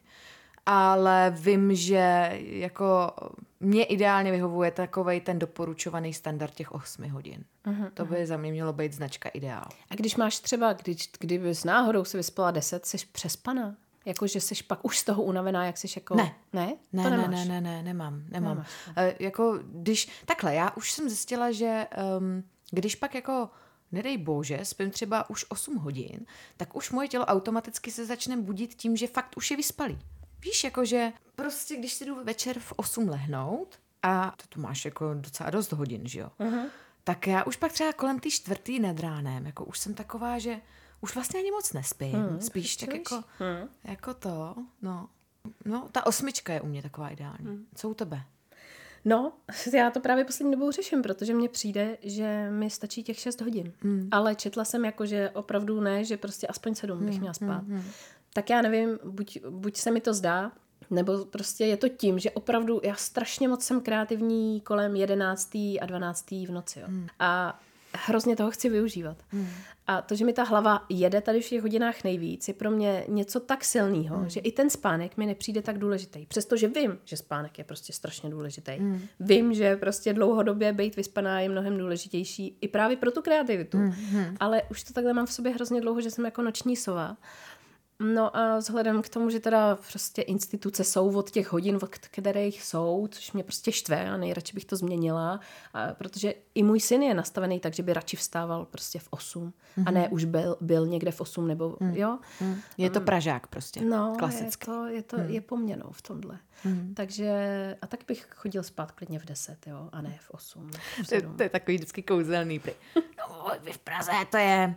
ale vím, že jako mě ideálně vyhovuje takovej ten doporučovaný standard těch 8 hodin. Uh-huh. To by za mě mělo být značka ideál. A když máš třeba, když, kdyby s náhodou se vyspala 10, jsi přespaná? Jako, že jsi pak už z toho unavená, jak jsi jako... Ne. Ne? Ne, to ne, ne, ne, ne, nemám, nemám. Nemáš, Uh, jako když, takhle, já už jsem zjistila, že um, když pak jako nedej bože, spím třeba už 8 hodin, tak už moje tělo automaticky se začne budit tím, že fakt už je vyspalý. Víš, jakože prostě když si jdu večer v 8 lehnout a to tu máš jako docela dost hodin, že jo, uh-huh. tak já už pak třeba kolem ty čtvrtý nad ránem, jako už jsem taková, že už vlastně ani moc nespím, hmm, spíš tak jako, hmm. jako to, no. No, ta osmička je u mě taková ideální. Hmm. Co u tebe? No, já to právě poslední dobou řeším, protože mně přijde, že mi stačí těch 6 hodin. Hmm. Ale četla jsem jako, že opravdu ne, že prostě aspoň 7 bych měla spát. Hmm. Tak já nevím, buď, buď se mi to zdá, nebo prostě je to tím, že opravdu já strašně moc jsem kreativní kolem 11. a 12. v noci. Jo. Hmm. A hrozně toho chci využívat. Hmm. A to, že mi ta hlava jede tady v těch hodinách nejvíc, je pro mě něco tak silného, hmm. že i ten spánek mi nepřijde tak důležitý. Přestože vím, že spánek je prostě strašně důležitý. Hmm. Vím, že prostě dlouhodobě být vyspaná je mnohem důležitější i právě pro tu kreativitu. Hmm. Ale už to takhle mám v sobě hrozně dlouho, že jsem jako noční sova. No a vzhledem k tomu, že teda prostě instituce jsou od těch hodin, od kterých jsou, což mě prostě štve a nejradši bych to změnila, a protože i můj syn je nastavený tak, že by radši vstával prostě v 8 mm-hmm. a ne už byl, byl někde v 8 nebo mm. jo. Mm. Je to Pražák prostě, no, klasicky. je to, je, to, mm. je poměnou v tomhle. Mm. Takže a tak bych chodil spát klidně v 10, jo, a ne v 8. V to, to je takový vždycky kouzelný. No, vy v Praze to je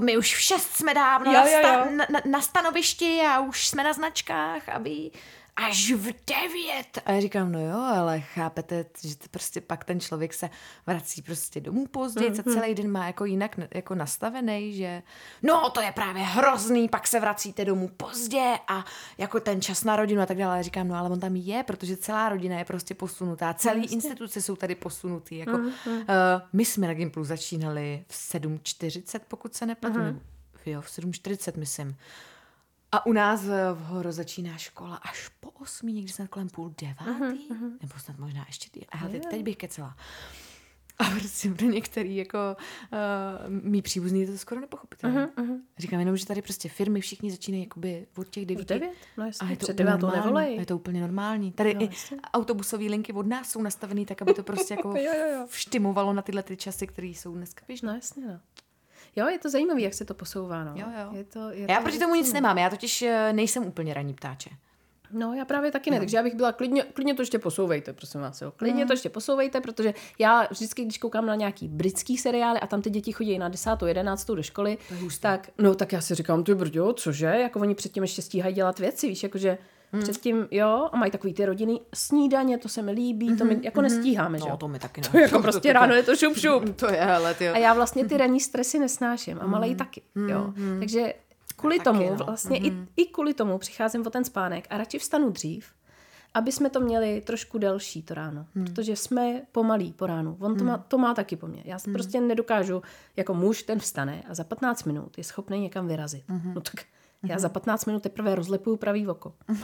to my už v šest jsme dávno Jo, na, jo, sta- jo. na, na, na stanovišti a už jsme na značkách, aby až v devět. A já říkám, no jo, ale chápete, že to prostě pak ten člověk se vrací prostě domů později Mhm. a celý den má jako jinak jako nastavený, že no to je právě hrozný, pak se vracíte domů pozdě a jako ten čas na rodinu a tak dále. Já říkám, no ale on tam je, protože celá rodina je prostě posunutá, celý instituce jsou tady posunutý. Jako, Mhm, uh, my jsme na Gimplu začínali v 7.40, pokud se nepletu, nebo jo, v 7.40 myslím. A u nás v Horo začíná škola až po osmi, někdy snad kolem půl devátý, nebo snad možná ještě ty. A teď, teď bych kecela. A prostě pro některý jako uh, mý příbuzný je to skoro nepochopitelné. Uh-huh, Říkám jenom, že tady prostě firmy všichni začínají jakoby od těch devíti. 9? No jasně, A je to před úplně devátou normální. nevolej. Je to úplně normální. Tady No, i autobusové linky od nás jsou nastavený tak, aby to prostě jako Jo, jo, jo. vštimovalo na tyhle ty časy, které jsou dneska běžné. No jasně, no. Jo, je to zajímavé, jak se to posouvá, no. Jo, jo. Je to, je Já to proti tomu nic nemám, já totiž eh, nejsem úplně ranní ptáče. No, já právě taky ne, takže já bych byla klidně, klidně to ještě posouvejte, prosím vás, jo. Klidně Mm. to ještě posouvejte, protože já vždycky, když koukám na nějaký britský seriály a tam ty děti chodí na 10. 11. do školy, tak, no, tak já si říkám, ty brďo, cože, jako oni předtím ještě stíhají dělat věci, víš, jakože Mm. předtím, jo, a mají takový ty rodiny snídaně, to se mi líbí, to my jako nestíháme, že No, jo. to mi taky ne. To jako prostě ráno je to šup šup. To je, hele, ty. A já vlastně ty ranní stresy nesnáším a malej taky, jo. Takže kvůli taky, tomu, no. vlastně i, i kvůli tomu přicházím o ten spánek a radši vstanu dřív, aby jsme to měli trošku delší to ráno, protože jsme pomalí po ránu. On to, má, to má taky po mně. Já si prostě nedokážu, jako muž ten vstane a za 15 minut je schopný někam vyrazit. No tak já za 15 minut teprve rozlepuju pravý oko.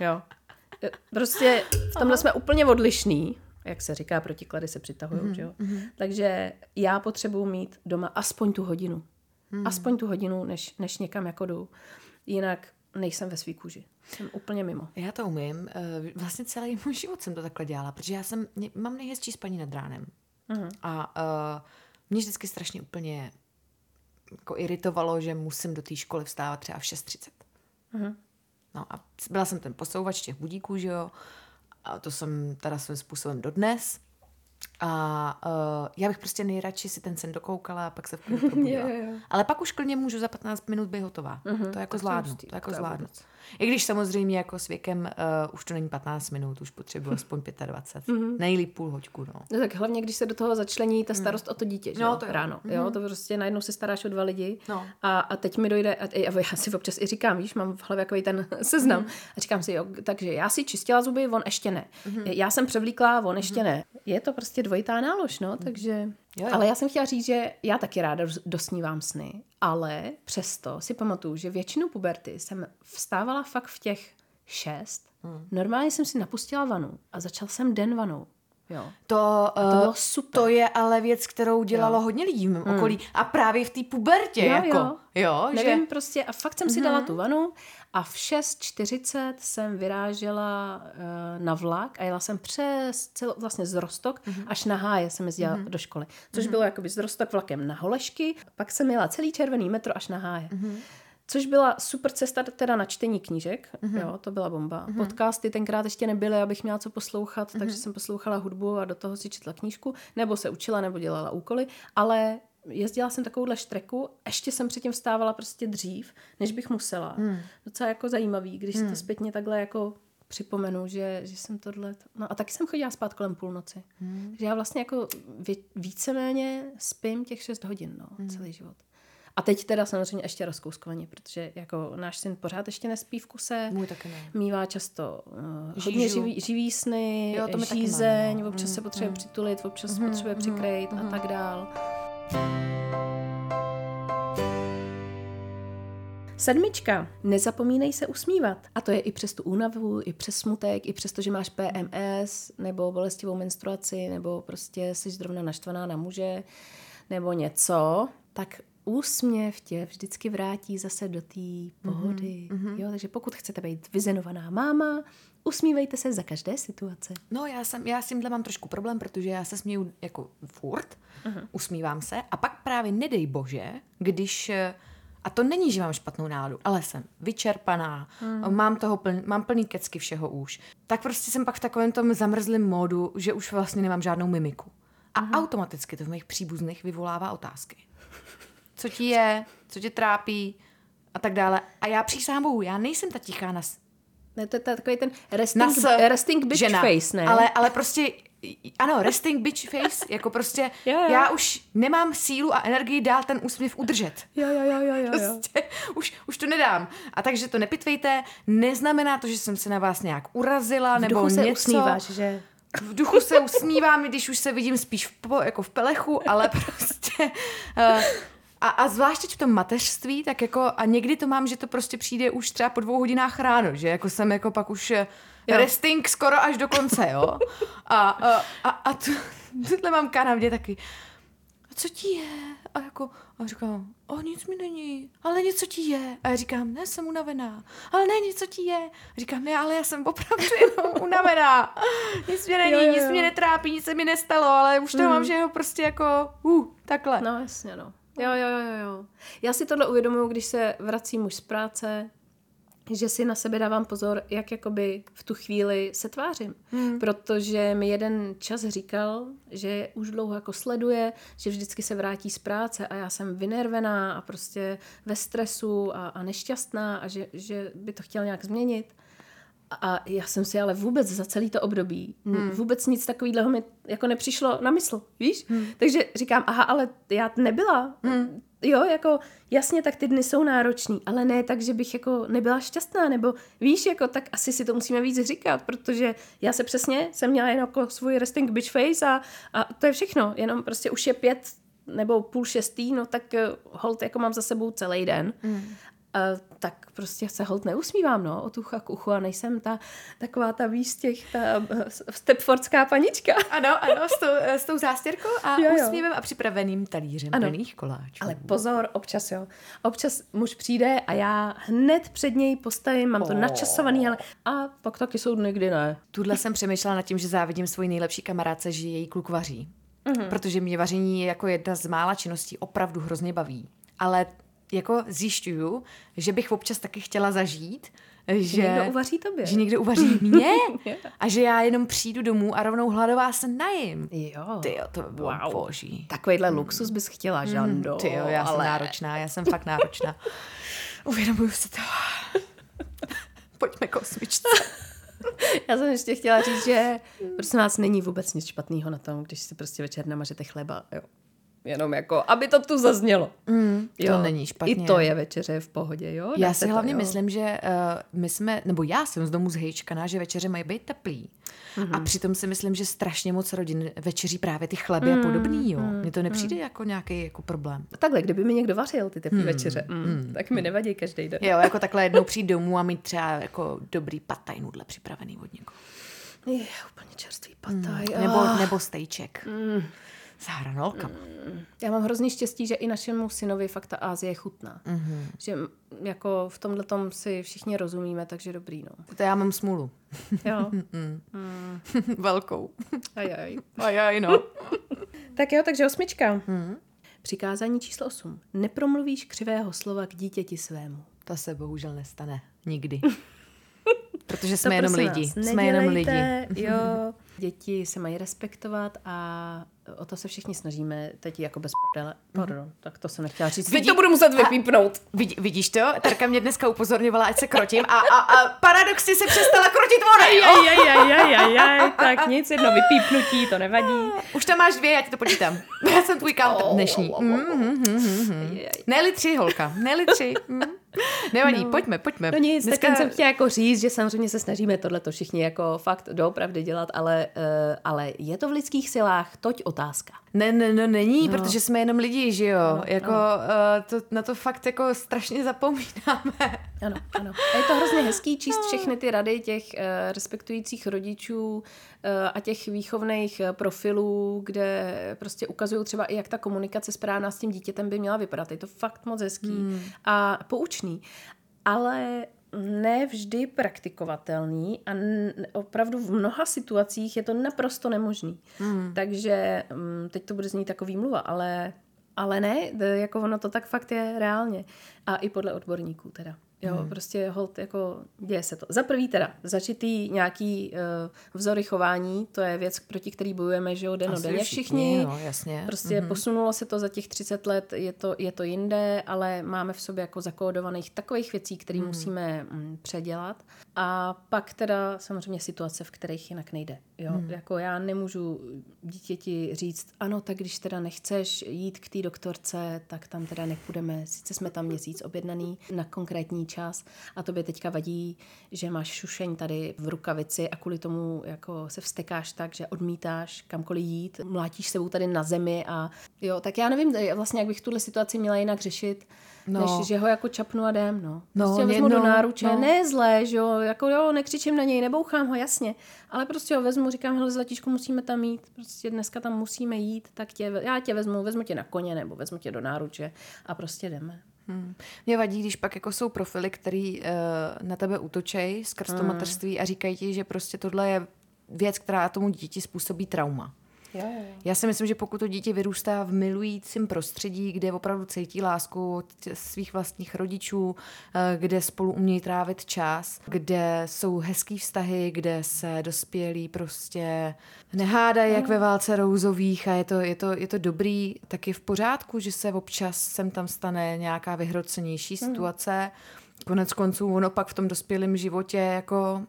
Jo. Prostě v tomhle jsme úplně odlišní, jak se říká, protiklady se přitahují, mm-hmm. jo? Takže já potřebuji mít doma aspoň tu hodinu. Mm. Aspoň tu hodinu, než, než někam jako jdu. Jinak nejsem ve svý kůži. Jsem úplně mimo. Já to umím. eh, Vlastně celý můj život jsem to takhle dělala, protože já jsem, mám nejhezčí spaní nad ránem. Mhm. A uh, mě vždycky strašně úplně jako iritovalo, že musím do té školy vstávat třeba v 6.30. Mhm. No a byla jsem ten posouvač těch budíků, že jo. A to jsem teda svým způsobem dodnes. A uh, já bych prostě nejradši si ten sen dokoukala a pak se v probudila. Jo. Ale pak už klidně můžu za 15 minut být hotová. Mhm, to jako tak to je zvládnu. To jako to zvládnu. vůbec. I když samozřejmě jako s věkem uh, už to není 15 minut, už potřebuji aspoň 25. Mhm. Nejlíp půl hoďku, no. No tak hlavně, když se do toho začlení ta starost o to dítě, že No, to jo. ráno. Jo, to prostě najednou se staráš o dva lidi No. a, a teď mi dojde, a, a já si občas i říkám, víš, mám v hlavě takový ten seznam a říkám si, jo, takže já si čistila zuby, on ještě ne. Já jsem převlíkla, on ještě ne. Je to prostě dvojitá nálož, no, takže... Jo, jo. Ale já jsem chtěla říct, že já taky ráda dos- dosnívám sny, ale přesto si pamatuju, že většinu puberty jsem vstávala fakt v těch šest. Normálně jsem si napustila vanu a začal jsem den vanou. Jo. To, to eh, bylo super. to je ale věc, kterou dělalo hodně lidí v mém okolí. A právě v té pubertě, Jo, jako. jo. jo Nevím, že... Mhm. prostě a fakt jsem si dala tu vanu a v 6.40 jsem vyrážela uh, na vlak a jela jsem přes cel, vlastně z Rostok Mhm. až na Háje jsem jezdila do školy. Což bylo jakoby z Rostok vlakem na Holešky, pak jsem jela celý červený metro až na Háje. Mhm. Což byla super cesta teda na čtení knížek, Mhm. jo, to byla bomba. Podcasty tenkrát ještě nebyly, abych měla co poslouchat, takže jsem poslouchala hudbu a do toho si četla knížku, nebo se učila, nebo dělala úkoly, ale jezdila jsem takovouhle štreku, ještě jsem předtím vstávala prostě dřív, než bych musela. Hmm. Docela jako zajímavý, když si to zpětně takhle jako připomenu, že, že jsem tohle... No a taky jsem chodila spát kolem půlnoci. Hmm. Takže já vlastně jako vě, víceméně spím těch 6 hodin, no, hmm. celý život. A teď teda samozřejmě ještě rozkouskovaně, protože jako náš syn pořád ještě nespí v kuse. Můj taky ne. Mívá často uh, hodně živý, živý sny, Jo, to žízeň, máme, no. občas se potřebuje přitulit, občas potřebuje přikrejt a tak dál. Sedmička. Nezapomínej se usmívat. A to je i přes tu únavu, i přes smutek, i přes to, že máš PMS, nebo bolestivou menstruaci, nebo prostě jsi zrovna naštvaná na muže, nebo něco, tak úsměv tě vždycky vrátí zase do té pohody. Mm-hmm. Jo, takže pokud chcete být vyzenovaná máma, usmívejte se za každé situace. No, já, jsem, já s tímhle mám trošku problém, protože já se směju jako furt, uh-huh. usmívám se a pak právě nedej bože, když, a to není, že mám špatnou náladu, ale jsem vyčerpaná, uh-huh. mám toho pln, mám plný kecky všeho už, tak prostě jsem pak v takovém tom zamrzlém módu, že už vlastně nemám žádnou mimiku. A uh-huh. automaticky to v mých příbuzných vyvolává otázky. Co ti je, co tě trápí a tak dále. A já přísahám bohu, já nejsem ta tichá na, Ne, to je takový ten resting, na s resting bitch žena. face, ne? Ale, ale prostě, ano, resting bitch face, jako prostě, Jo, jo. já už nemám sílu a energii dál ten úsměv udržet. Jo, jo, jo, jo, jo. Prostě, už, už to nedám. A takže to nepitvejte, neznamená to, že jsem se na vás nějak urazila, V nebo duchu se něco. usmíváš, že? V duchu se usmívám, když už se vidím spíš v, po, jako v pelechu, ale prostě... Uh, a, a zvlášť teď v tom mateřství, tak jako, a někdy to mám, že to prostě přijde už třeba po dvou hodinách ráno, že jako jsem jako pak už eh, Jo. resting skoro až do konce, jo. A, a, a, a tu, tuhle mám kanavdě taky. A co ti je? A jako, a říkám, o nic mi není, ale něco ti je. A já říkám, ne, jsem unavená. Ale ne, něco ti je. A říkám, ne, ale já jsem opravdu jenom unavená. Nic mě není, Jo, jo, nic mě netrápí, nic se mi nestalo, ale už to mám, že ho prostě jako, uh, takhle. No jasně, no. Jo, jo, jo, jo. Já si tohle uvědomuji, když se vrací muž z práce, že si na sebe dávám pozor, jak jakoby v tu chvíli se tvářím. Hmm. Protože mi jeden čas říkal, že už dlouho jako sleduje, že vždycky se vrátí z práce a já jsem vynervená a prostě ve stresu a, a nešťastná a že, že by to chtěl nějak změnit. A já jsem si ale vůbec za celý to období, hmm. vůbec nic takového mi jako nepřišlo na mysl, víš? Hmm. Takže říkám, aha, ale já nebyla. Hmm. Jo, jako jasně, tak ty dny jsou náročný, ale ne tak, že bych jako nebyla šťastná, nebo víš, jako tak asi si to musíme víc říkat, protože já se přesně jsem měla jen jako svůj resting bitch face a, a to je všechno, jenom prostě už je pět nebo půl šestý, no tak eh, hold jako mám za sebou celý den. Mm. Tak prostě se hold neusmívám, no, od ucha k uchu a nejsem ta taková ta víš, těch, ta eh, stepfordská panička. Ano, ano, s tou, s tou zástěrkou a Jo, jo. úsměvem a připraveným talířem Ano. plných koláčů. Ale pozor, občas jo. Občas muž přijde a já hned před něj postavím, mám to Oh. načasovaný, ale a pak taky jsou dny, kdy ne. Tuhle jsem přemýšlela nad tím, že závidím svoji nejlepší kamarádce, že její kluk vaří. Mm-hmm. Protože mě vaření je jako jedna z mála činností opravdu hrozně baví. Ale jako zjišťuju, že bych občas taky chtěla zažít, že, někdo uvaří tobě. že někdo uvaří mě a že já jenom přijdu domů a rovnou hladová se najím. Jo. Ty jo, to by bylo Wow. boží. Takovýhle luxus bys chtěla, Žando. Ty jo, já jsem ale... náročná, já jsem fakt náročná. Uvědomuju si to. Pojďme k osmičce. Já jsem ještě chtěla říct, že prosím vás, není vůbec nic špatného na tom, když si prostě večer namažete chleba, jo. Jenom jako, aby to tu zaznělo. Mm, to není špatně. I to je večeře v pohodě, jo. Já Dáte si to, hlavně jo. myslím, že uh, my jsme, nebo já jsem z domu zhejčkaná, že večeře mají být teplý. Mhm. Mm-hmm. A přitom si myslím, že strašně moc rodin večeří právě ty chleby mm, a podobný, jo. Mně to nepřijde mm. jako nějaký jako problém. Takhle, kdyby mi někdo vařil ty teplé večeře, mm, tak mi nevadí každý den. Jo, jako takhle jednou přijít domů a mít třeba jako dobrý pataj nudle připravený od někoho. Je, úplně čerstvý pataj. Mm. Nebo, ah. nebo stejček. Mm. S hranolkama. Já mám hrozný štěstí, že i našemu synovi fakt ta Ázie chutná. Mhm. Mm-hmm. Že jako v tomhle tom si všichni rozumíme, takže dobrý, no. To já mám smůlu. Jo, Velkou. ajaj. Ajaj, no. Tak jo, takže osmička. Mhm. Mm. Přikázání číslo 8. Nepromluvíš křivého slova k dítěti svému. To se bohužel nestane. Nikdy. Protože To jsme jenom lidi. Jsme jenom lidi. Jo, děti se mají respektovat a o to se všichni snažíme. Teď jako bez prdele. Pardon, tak to jsem nechtěla říct. Teď to budu muset vypípnout. Vidí, vidíš to? Terka mě dneska upozorňovala, ať se krotím a, a, a paradoxně se přestala krotit ona, jo? Aj, aj, aj, aj, aj, aj, tak nic, jedno vypípnutí, to nevadí. Už tam máš dvě, já ti to počítám. Já jsem tvůj counter dnešní. Mm, mm, mm, mm. Neli tři, holka. Neli tři. Mm. Nevadí, pojďme, pojďme. No nic, Dneska... tak jsem chtěla jako říct, že samozřejmě se snažíme tohleto všichni jako fakt doopravdy dělat, ale, uh, ale je to v lidských silách, toť otázka. Ne, ne, no není, no. protože jsme jenom lidi, že jo? No, jako no. Uh, to, na to fakt jako strašně zapomínáme. Ano, ano. A je to hrozně hezký číst všechny ty rady těch uh, respektujících rodičů uh, a těch výchovných profilů, kde prostě ukazují třeba i, jak ta komunikace správná s tím dítětem by měla vypadat. Je to fakt moc hezký hmm. a poučný. Ale ne vždy praktikovatelný a opravdu v mnoha situacích je to naprosto nemožný. Mm. Takže teď to bude znít takový mluva, ale, ale ne, jako ono to tak fakt je reálně. A i podle odborníků teda. Jo, hmm. prostě hold, jako děje se to. Za prvý teda, začitý nějaký uh, vzory chování, to je věc, proti který bojujeme, že jo, den Asi denně všichni, všichni. no, jasně. Prostě mm-hmm. posunulo se to za těch 30 let, je to, je to jinde, ale máme v sobě jako zakódovaných takových věcí, které mm. musíme mm, předělat. A pak teda samozřejmě situace, v kterých jinak nejde. Jo? Mm. Jako já nemůžu dítěti říct, ano, tak když teda nechceš jít k té doktorce, tak tam teda nepůjdeme. Sice jsme tam měsíc objednaný na konkrétní čas a tobě teďka vadí, že máš šušeň tady v rukavici a kvůli tomu jako se vstekáš tak, že odmítáš kamkoliv jít, mlátíš sebou tady na zemi a jo, tak já nevím vlastně, jak bych tuhle situaci měla jinak řešit, no. než že ho jako čapnu a jdem, no. No, Prostě ho vezmu do no, náruče, no. ne zlé, že jo, jako jo, nekřičím na něj, nebouchám ho, jasně, ale prostě ho vezmu, říkám, hele, zlatíčku, musíme tam jít, prostě dneska tam musíme jít, tak tě, já tě vezmu, vezmu tě na koně nebo vezmu tě do náruče a prostě jdeme. Hmm. Mě vadí, když pak jako jsou profily, který uh, na tebe útočej skrz to mateřství a říkají ti, že prostě tohle je věc, která tomu dítěti způsobí trauma. Jo, jo. Já si myslím, že pokud to dítě vyrůstá v milujícím prostředí, kde opravdu cítí lásku svých vlastních rodičů, eh, kde spolu umějí trávit čas, kde jsou hezký vztahy, kde se dospělí prostě nehádají jak ve válce rouzových a je to, je, to, je to dobrý, tak je v pořádku, že se občas sem tam stane nějaká vyhrocenější situace. Konec konců ono pak v tom dospělém životě jako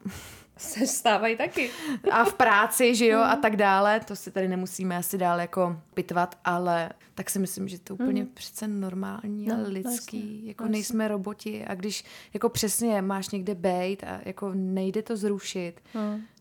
Se stávají taky. a v práci, že jo, a tak dále. To si tady nemusíme asi dál jako pitvat, ale tak si myslím, že to je úplně přece normální No, a lidský. jasně, jako jasně. nejsme roboti a když jako přesně máš někde bejt a jako nejde to zrušit,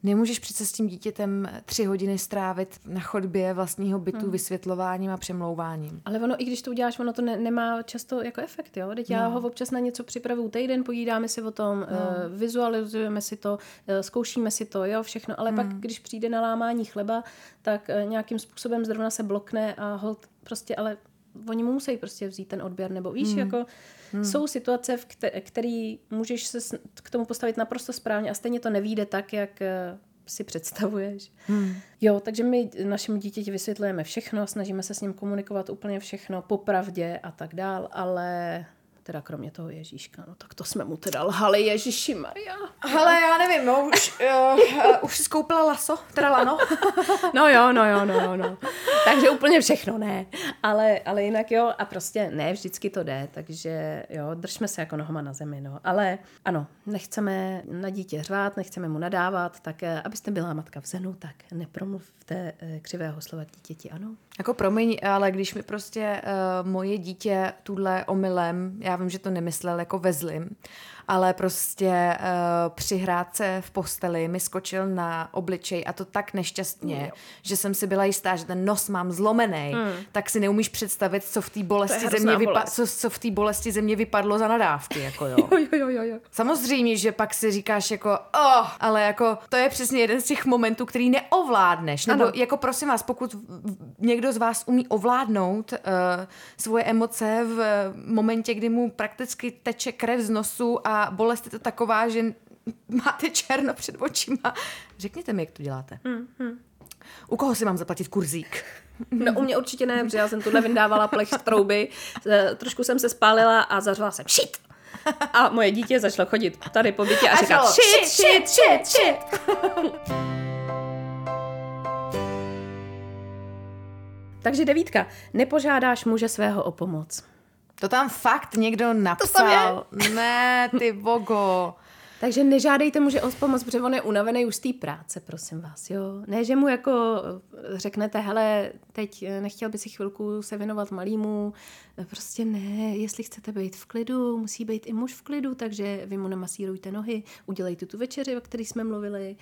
nemůžeš přece s tím dítětem tři hodiny strávit na chodbě vlastního bytu vysvětlováním a přemlouváním. Ale ono, i když to uděláš, ono to ne, nemá často jako efekt, jo? Teď já ho občas na něco připravuju týden, povídáme si o tom, no. vizualizujeme si to, eh, zkoušíme si to, jo, všechno, ale pak, když přijde na lámání chleba, tak eh, nějakým způsobem zrovna se blokne a hold prostě, ale oni mu musí prostě vzít ten odběr, nebo víš, jako jsou situace, v kte- který můžeš se k tomu postavit naprosto správně a stejně to nevíde tak, jak eh, si představuješ. Hmm. Jo, takže my našemu dítěti vysvětlujeme všechno, snažíme se s ním komunikovat úplně všechno, popravdě a tak dál, ale teda kromě toho Ježíška, no tak to jsme mu teda lhali, Ježíši Maria. Hele, já nevím, no, už, uh, už skoupila laso, teda lano. No jo, no jo, no jo, no. Takže úplně všechno ne, ale, ale jinak jo a prostě ne, vždycky to jde, takže jo, držme se jako nohama na zemi, no. Ale ano, nechceme na dítě řvát, nechceme mu nadávat, tak eh, abyste byla matka v zenu, tak nepromluvte eh, křivého slova dítěti, ano. Jako promiň, ale když mi prostě uh, moje dítě tuhle omylem, já vím, že to nemyslel jako ve zlým, ale prostě uh, při hrádce v posteli mi skočil na obličej a to tak nešťastně, Jo. že jsem si byla jistá, že ten nos mám zlomený, hmm. tak si neumíš představit, co v té bolesti, To je ze hrozná mě vypa- co, co v té bolesti ze mě vypadlo za nadávky, jako jo. Jo, jo, jo, jo. Samozřejmě, že pak si říkáš jako, oh, ale jako to je přesně jeden z těch momentů, který neovládneš. Nebo Ano. jako prosím vás, pokud někdo z vás umí ovládnout uh, svoje emoce v eh, momentě, kdy mu prakticky teče krev z nosu a bolest je to taková, že máte černo před očima. Řekněte mi, jak to děláte. Hmm, U koho si mám zaplatit kurzík? No u mě určitě ne, protože já jsem tuhle vyndávala plech z trouby, eh, trošku jsem se spálila a zařvala jsem shit. A moje dítě začalo chodit tady po bytě a, A říkat shit, shit, shit, shit. Takže devítka, nepožádáš muže svého o pomoc. To tam fakt někdo napsal. Ne, ty bogo. Takže nežádejte muže o pomoc, protože on je unavený už z té práce, prosím vás, jo. Ne, že mu jako eh, řeknete, hele, teď eh, nechtěl by si chvilku se věnovat malýmu, Eh, prostě ne, jestli chcete být v klidu, musí být i muž v klidu, takže vy mu namasírujte nohy, udělejte tu večeři, o které jsme mluvili,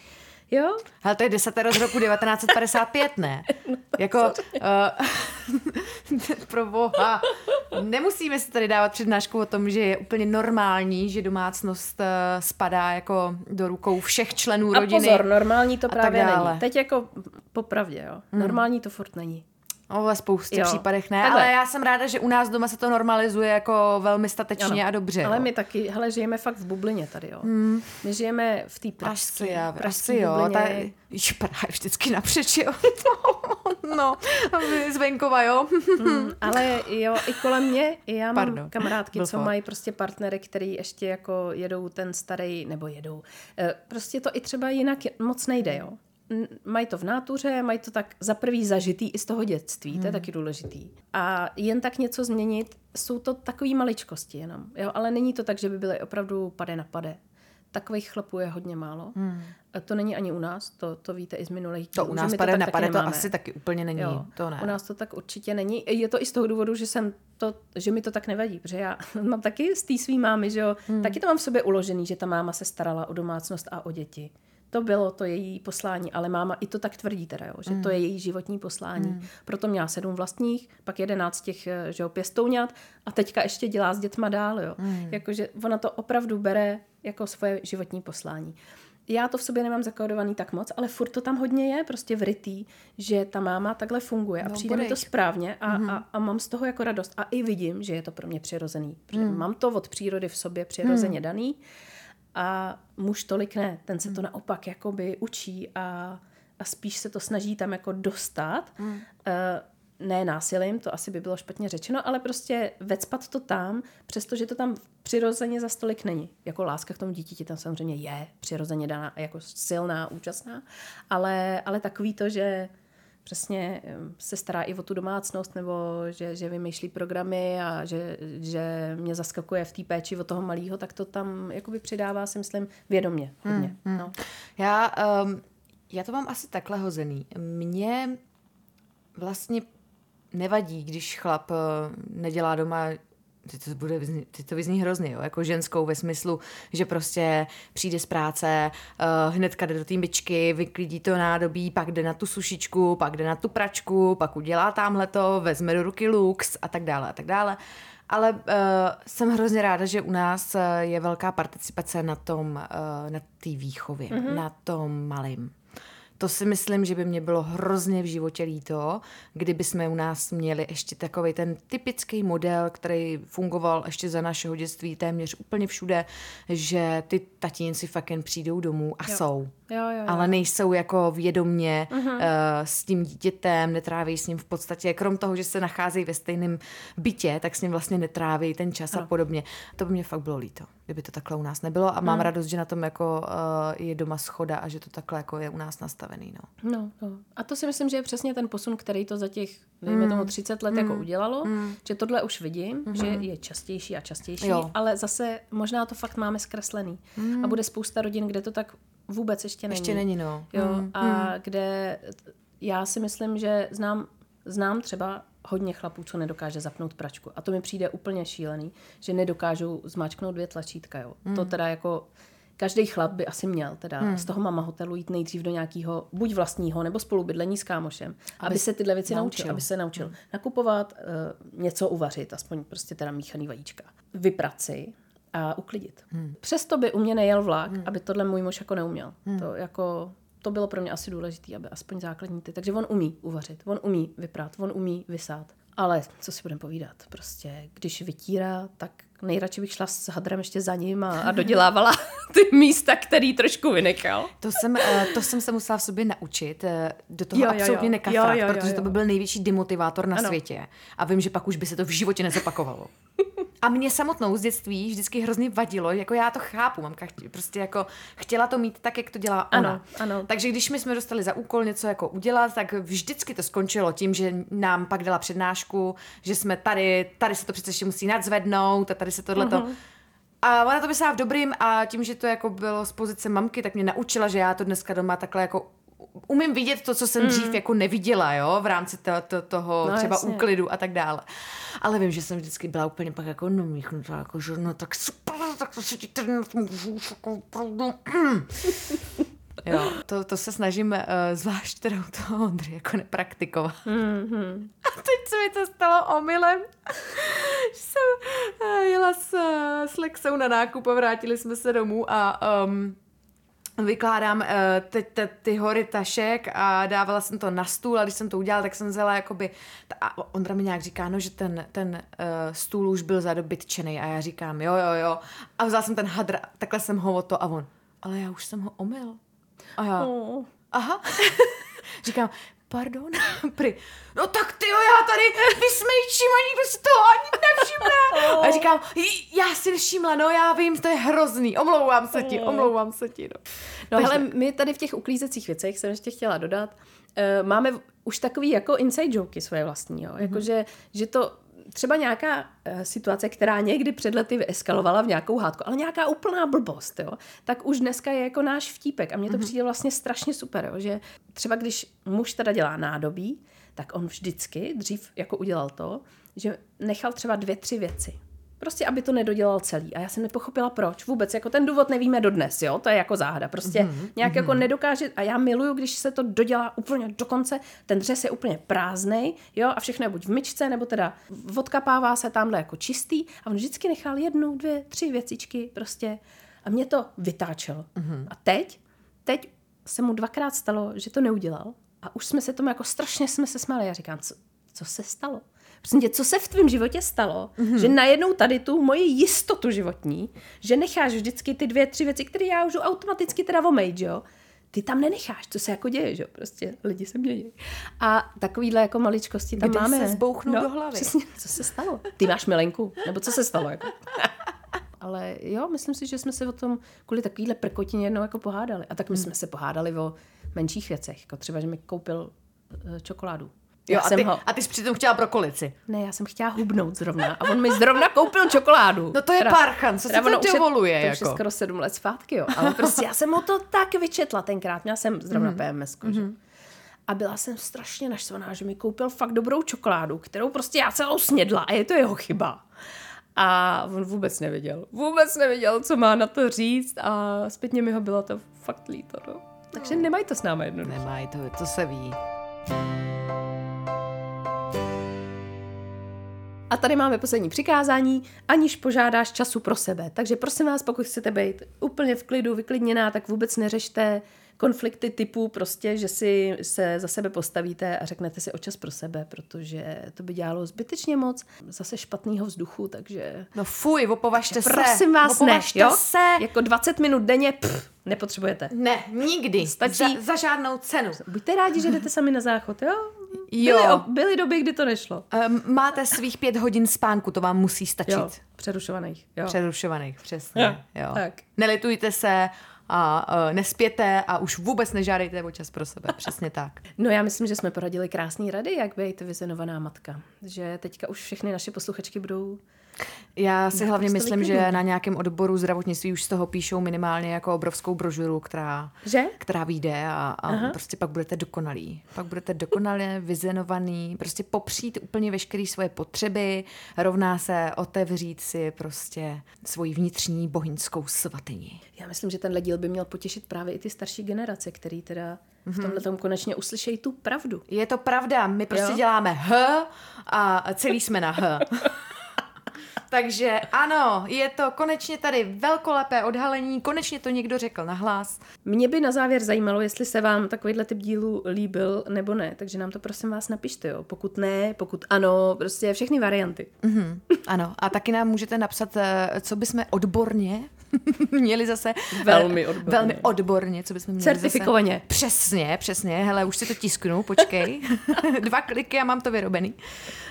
jo. Hele, to je desatero z roku 1955, ne? jako, uh, pro boha. Nemusíme si tady dávat přednášku o tom, že je úplně normální, že domácnost uh, spadá jako do rukou všech členů A rodiny. pozor, normální to a právě není. Teď jako popravdě, jo. Normální to furt není. No, ve spoustě Jo. případech ne, Takhle. ale já jsem ráda, že u nás doma se to normalizuje jako velmi statečně Ano. a dobře. Ale jo. my taky, hele, žijeme fakt v bublině tady, jo. Hmm. My žijeme v té pražské, já, pražské asi jo, ta, Jíž, Praha je vždycky napřeč, jo. no, z venkova, jo. Mm, ale jo, i kolem mě, i já mám Pardon. kamarádky, Byl co mají prostě partnery, který ještě jako jedou ten starý, nebo jedou. Eh, Prostě to i třeba jinak moc nejde, jo. Mají to v nátuře, mají to tak za prvý zažitý i z toho dětství, Hmm. to je taky důležitý. A jen tak něco změnit, jsou to takové maličkosti jenom, jo, ale není to tak, že by byly opravdu pade na pade. Takových chlapů je hodně málo. Hmm. To není ani u nás, to, to víte i z minulých To u nás pade na pade, to asi taky úplně není. Jo, To ne. U nás to tak určitě není. Je to i z toho důvodu, že jsem to, že mi to tak nevadí, protože já mám taky z té svý mámy, že jo, hmm. taky to mám v sobě uložený, že ta máma se starala o domácnost a o děti. To bylo to její poslání, ale máma i to tak tvrdí teda, jo, že to je její životní poslání. Hmm. Proto měla sedm vlastních, pak jedenáct těch, eh, že jo, pěstounat a teďka ještě dělá s dětma dál, jo. Hmm. Jakože ona to opravdu bere jako svoje životní poslání. Já to v sobě nemám zakódovaný tak moc, ale furt to tam hodně je prostě vrytý, že ta máma takhle funguje a No, přijde mi to správně a, mm-hmm. a, a mám z toho jako radost. A i vidím, že je to pro mě přirozený. Protože mm. Mám to od přírody v sobě přirozeně mm. daný a muž tolik ne. Ten se to naopak jakoby učí a, a spíš se to snaží tam jako dostat. Mm. Uh, ne násilím, to asi by bylo špatně řečeno, ale prostě vecpat to tam, přestože to tam přirozeně za stolik není. Jako láska k tomu dítěti tam samozřejmě je přirozeně daná, jako silná, účastná, ale, ale takový to, že přesně se stará i o tu domácnost, nebo že, že vymýšlí programy a že, že mě zaskakuje v té péči o toho malého, tak to tam jakoby přidává, si myslím, vědomě hodně. Hmm, no. Já, um, já to mám asi takhle hozený. Mně vlastně nevadí, když chlap nedělá doma Teď to, bude, teď to vyzní hrozně, jo, jako ženskou ve smyslu, že prostě přijde z práce, uh, hnedka jde do té myčky, vyklidí to nádobí, pak jde na tu sušičku, pak jde na tu pračku, pak udělá tamhle to, vezme do ruky lux a tak dále a tak dále. Ale uh, jsem hrozně ráda, že u nás uh, je velká participace na tom, uh, na té výchově, mm-hmm. na tom malým. To si myslím, že by mě bylo hrozně v životě líto, kdyby jsme u nás měli ještě takový ten typický model, který fungoval ještě za našeho dětství téměř úplně všude, že ty tatínci fakt jen přijdou domů a Jo. jsou. Jo, jo, jo. Ale nejsou jako vědomně Mhm. uh, s tím dítětem, netráví s ním v podstatě, krom toho, že se nacházejí ve stejném bytě, tak s ním vlastně netráví ten čas a podobně. To by mě fakt bylo líto, kdyby to takhle u nás nebylo a mám radost, že na tom jako uh, je doma schoda a že to takhle jako je u nás nastavený. No. No, no. A to si myslím, že je přesně ten posun, který to za těch, dejme tomu, 30 let jako udělalo, že tohle už vidím, že je častější a častější, Jo. ale zase možná to fakt máme zkreslený. A bude spousta rodin, kde to tak vůbec ještě není. Ještě není, no. Jo, a kde já si myslím, že znám, znám třeba hodně chlapů, co nedokáže zapnout pračku. A to mi přijde úplně šílený, že nedokážou zmáčknout dvě tlačítka. Jo. To teda jako každý chlap by asi měl teda z toho mama hotelu jít nejdřív do nějakého buď vlastního nebo spolubydlení s kámošem, aby, aby se tyhle věci naučil, naučil. aby se naučil nakupovat, uh, něco uvařit, aspoň prostě teda míchaný vajíčka, vyprat si a uklidit. Hmm. Přesto by u mě nejel vlak, hmm. aby tohle můj muž jako neuměl. Hmm. To jako to bylo pro mě asi důležité, aby aspoň základní ty. Takže on umí uvařit, on umí vyprat, on umí vysát. Ale co si budeme povídat, prostě když vytírá, tak nejradši bych šla s hadrem ještě za ním a, a dodělávala ty místa, který trošku vynechal. To jsem, eh, to jsem se musela v sobě naučit, eh, do toho Jo, jo, jo, jo. absolutně Jo, nekafrat, jo, jo, protože to jo. by byl největší demotivátor na Ano. světě. A vím, že pak už by se to v životě nezopakovalo. A mě samotnou z dětství vždycky hrozně vadilo, jako já to chápu, mamka chtě- prostě jako chtěla to mít tak, jak to dělá ona. Ano, ano. Takže když my jsme dostali za úkol něco jako udělat, tak vždycky to skončilo tím, že nám pak dala přednášku, že jsme tady, tady se to přece ještě musí nadzvednout a tady se tohleto. Mhm. A ona to myslela v dobrým a tím, že to jako bylo z pozice mamky, tak mě naučila, že já to dneska doma takhle jako umím vidět to, co jsem dřív jako neviděla, jo, v rámci to, to, toho. No, třeba jasně. úklidu a tak dále. Ale vím, že jsem vždycky byla úplně pak jako namíchnutá, jako že no tak super, tak to se ti tady na tom můžu, jako opravdu, mm. Jo, to, to se snažím uh, zvlášť teda u toho Ondry jako nepraktikovat. Mm-hmm. A teď se mi to stalo omylem. že jsem uh, jela s, uh, s Lexou na nákup a vrátili jsme se domů a um, vykládám uh, teď te, ty hory tašek a dávala jsem to na stůl a když jsem to udělala, tak jsem vzala jakoby, ta, a Ondra mi nějak říká, no, že ten, ten uh, stůl už byl zadobytčený a já říkám, jo, jo, jo. A vzala jsem ten hadr, takhle jsem ho o to a on, ale já už jsem ho omyl. A já, Oh. aha. Říkám, pardon, prý, no tak ty jo, já tady vysmejčím a nikdo si to ani nevšimne. A říkám, "J- já si nevšimla, no já vím, to je hrozný, omlouvám se ti, omlouvám se ti, no. No Takže hele, my tady v těch uklízecích věcech jsem ještě chtěla dodat, uh, máme už takový jako inside joky svoje vlastní, jo? Jako, že, že to třeba nějaká uh, situace, která někdy před lety vyeskalovala v nějakou hádku, ale nějaká úplná blbost, jo? tak už dneska je jako náš vtípek a mně to přijde vlastně strašně super, jo? že třeba když muž teda dělá nádobí, tak on vždycky dřív jako udělal to, že nechal třeba dvě, tři věci. Prostě, aby to nedodělal celý. A já jsem nepochopila, proč. Vůbec, jako ten důvod nevíme dodnes, jo? To je jako záhada. Prostě mm-hmm. nějak jako nedokáže, a já miluju, když se to dodělá úplně do konce, ten dřez je úplně prázdnej, jo? A všechno je buď v myčce, nebo teda odkapává se tamhle jako čistý a on vždycky nechal jednu, dvě, tři věcičky prostě a mě to vytáčelo. Mm-hmm. A teď, teď se mu dvakrát stalo, že to neudělal a už jsme se tomu jako strašně jsme se smáli. Já říkám, co, co se stalo? Prosím tě, co se v tvém životě stalo, mm-hmm. že najednou tady tu moji jistotu životní, že necháš vždycky ty dvě, tři věci, které já už automaticky teda omejt, že jo? Ty tam nenecháš, co se jako děje, že jo? Prostě lidi se mění. A takovýhle jako maličkosti tam Kde máme. se zbouchnou do hlavy. Přesně, co se stalo? Ty máš milenku? Nebo co se stalo? Jako? Ale jo, myslím si, že jsme se o tom kvůli takovýhle prkotině jednou jako pohádali. A tak my jsme se pohádali o menších věcech, jako třeba, že mi koupil eh, čokoládu. Jo, a ty, ho... a ty jsi přitom chtěla brokolici. Ne, já jsem chtěla hubnout zrovna a on mi zrovna koupil čokoládu. No to je parchan, co si to je- dovoluje, To už je jako. skoro sedm let zpátky, jo. Ale prostě já jsem mu to tak vyčetla tenkrát. Měla jsem zrovna Mhm. PMS, že? A byla jsem strašně naštvaná, že mi koupil fakt dobrou čokoládu, kterou prostě já celou snědla a je to jeho chyba. A on vůbec nevěděl. Vůbec nevěděl, co má na to říct a zpětně mi ho bylo to fakt líto, no. Takže nemají to s náma jednoduše. Nemají, to, to se ví. A tady máme poslední přikázání, aniž požádáš času pro sebe. Takže prosím vás, pokud chcete být úplně v klidu, vyklidněná, tak vůbec neřešte konflikty typu prostě, že si se za sebe postavíte a řeknete si očas pro sebe, protože to by dělalo zbytečně moc zase špatného vzduchu, takže No fuj, opovažte se. prosím vás ne, jo? se. Jako 20 minut denně pff, nepotřebujete. Ne, nikdy. Stačí- Za, za žádnou cenu. Buďte rádi, že jdete sami na záchod, jo? Jo. Byly, o- byly doby, kdy to nešlo. Um, máte svých pět hodin spánku, to vám musí stačit. Jo, přerušovaných. Jo. Přerušovaných, přesně. Jo, Jo. tak. Nelitujte se a uh, nespěte a už vůbec nežádejte o čas pro sebe. Přesně tak. No já myslím, že jsme poradili krásné rady, jak být vyzenovaná matka. Že teďka už všechny naše posluchačky budou... Já si hlavně Naprosto myslím, že na nějakém odboru zdravotnictví už z toho píšou minimálně jako obrovskou brožuru, která, Že? která vyjde a, a prostě pak budete dokonalí. Pak budete dokonale vyzenovaný, prostě popřít úplně veškeré svoje potřeby, rovná se otevřít si prostě svoji vnitřní bohyňskou svatyni. Já myslím, že tenhle díl by měl potěšit právě i ty starší generace, který teda v tomhle tom konečně uslyšejí tu pravdu. Je to pravda, my prostě Jo. děláme H a celý jsme na H. Takže ano, je to konečně tady velkolepé odhalení, konečně to někdo řekl nahlas. Mě by na závěr zajímalo, jestli se vám takovýhle typ dílu líbil nebo ne, takže nám to prosím vás napište, jo. Pokud ne, pokud ano, prostě všechny varianty. Mhm, ano, a taky nám můžete napsat, eh, co bychom odborně měli zase... Velmi odborně. Velmi odborně, co bychom měli Certifikovaně. Zase, přesně, přesně, hele, už si to tisknu, počkej. Dva kliky a mám to vyrobený.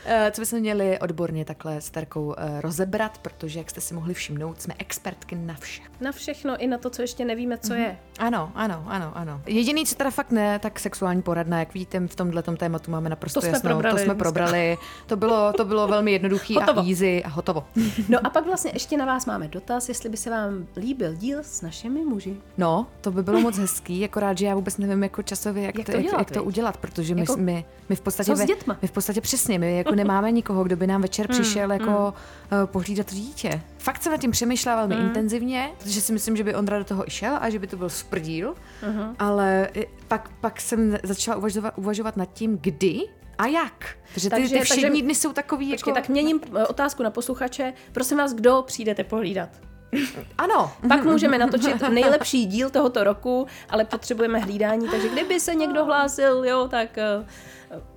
Eh, Co bychom měli odborně takhle s Terkou eh, rozebrat, protože, jak jste si mohli všimnout, jsme expertky na vše. Na všechno, i na to, co ještě nevíme, co je. Ano, ano, ano, ano. Jediný, co teda fakt ne, tak sexuální poradna, jak víte, v tomhle tématu máme naprosto To jsme jasnou. probrali to jsme probrali. To bylo, to bylo velmi jednoduchý Hotovo. a easy a hotovo. No a pak vlastně ještě na vás máme dotaz, jestli by se vám líbil díl s našimi muži. No, to by bylo moc hezký, akorát, že já vůbec nevím jako časově, jak, Jak to, to jak, udělat, jak to udělat, protože my, Jako- my, my v podstatě Co s dětma? my v podstatě přesně, my jako nemáme nikoho, kdo by nám večer Hmm, přišel jako uh, pohlídat to dítě. Fakt jsem nad tím přemýšlela velmi Hmm. intenzivně, protože si myslím, že by Ondra do toho i šel a že by to byl super díl, Mhm. ale i- pak, pak jsem začala uvažovat, uvažovat nad tím, kdy a jak. Protože ty, Takže- ty všední takže- dny jsou takový Počkej, jako... tak měním eh, otázku na posluchače. Prosím vás, kdo přijdete pohlídat? Ano, Pak můžeme natočit nejlepší díl tohoto roku, ale potřebujeme hlídání, takže kdyby se někdo hlásil, jo, tak eh,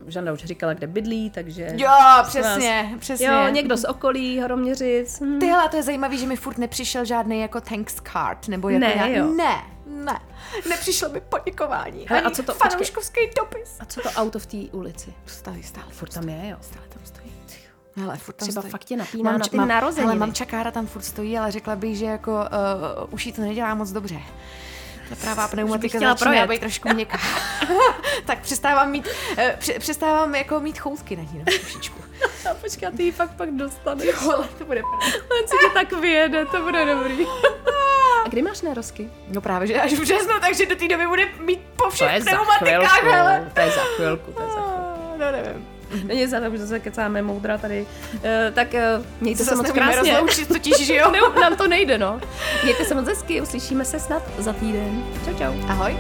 Žanda už říkala, kde bydlí, takže... jo, přesně, přesně. Jo, někdo z okolí, Hroměřic. Hm. Tyhle, to je zajímavé, že mi furt nepřišel žádný jako thanks card, nebo jako Ne, nějak, jo. ne, ne, nepřišlo mi poděkování, Hele, a co to- počkej. fanouškovský dopis. A co to auto v té ulici? Stále, stále, Furt tam je, jo. stále tam stojí. Hele, furt tam Třeba stojí. fakt tě napíná na ty narozeniny. Ale mamča Kára tam furt stojí, ale řekla bych, že jako uh, už jí to nedělá moc dobře. Ta pravá pneumatika začíná projet. být trošku měkká. tak přestávám mít, uh, pře- přestávám jako mít choutky na ní, no, trošičku. A počkat, ty ji fakt pak dostaneš. Vole, to bude On si tě tak vyjede, to bude dobrý. A kdy máš nerozky? No právě, že až v březnu, takže do té doby bude mít po To všech je za pneumatikách, chvilku, hele. to je za chvilku, to je za chvilku. No nevím. Není za to, že zase kecáme moudra tady. Uh, tak uh, mějte se moc krásně. rozloučit, totiž, že jo? Ne, nám to nejde, no. Mějte se moc hezky, uslyšíme se snad za týden. Čau, čau. Ahoj.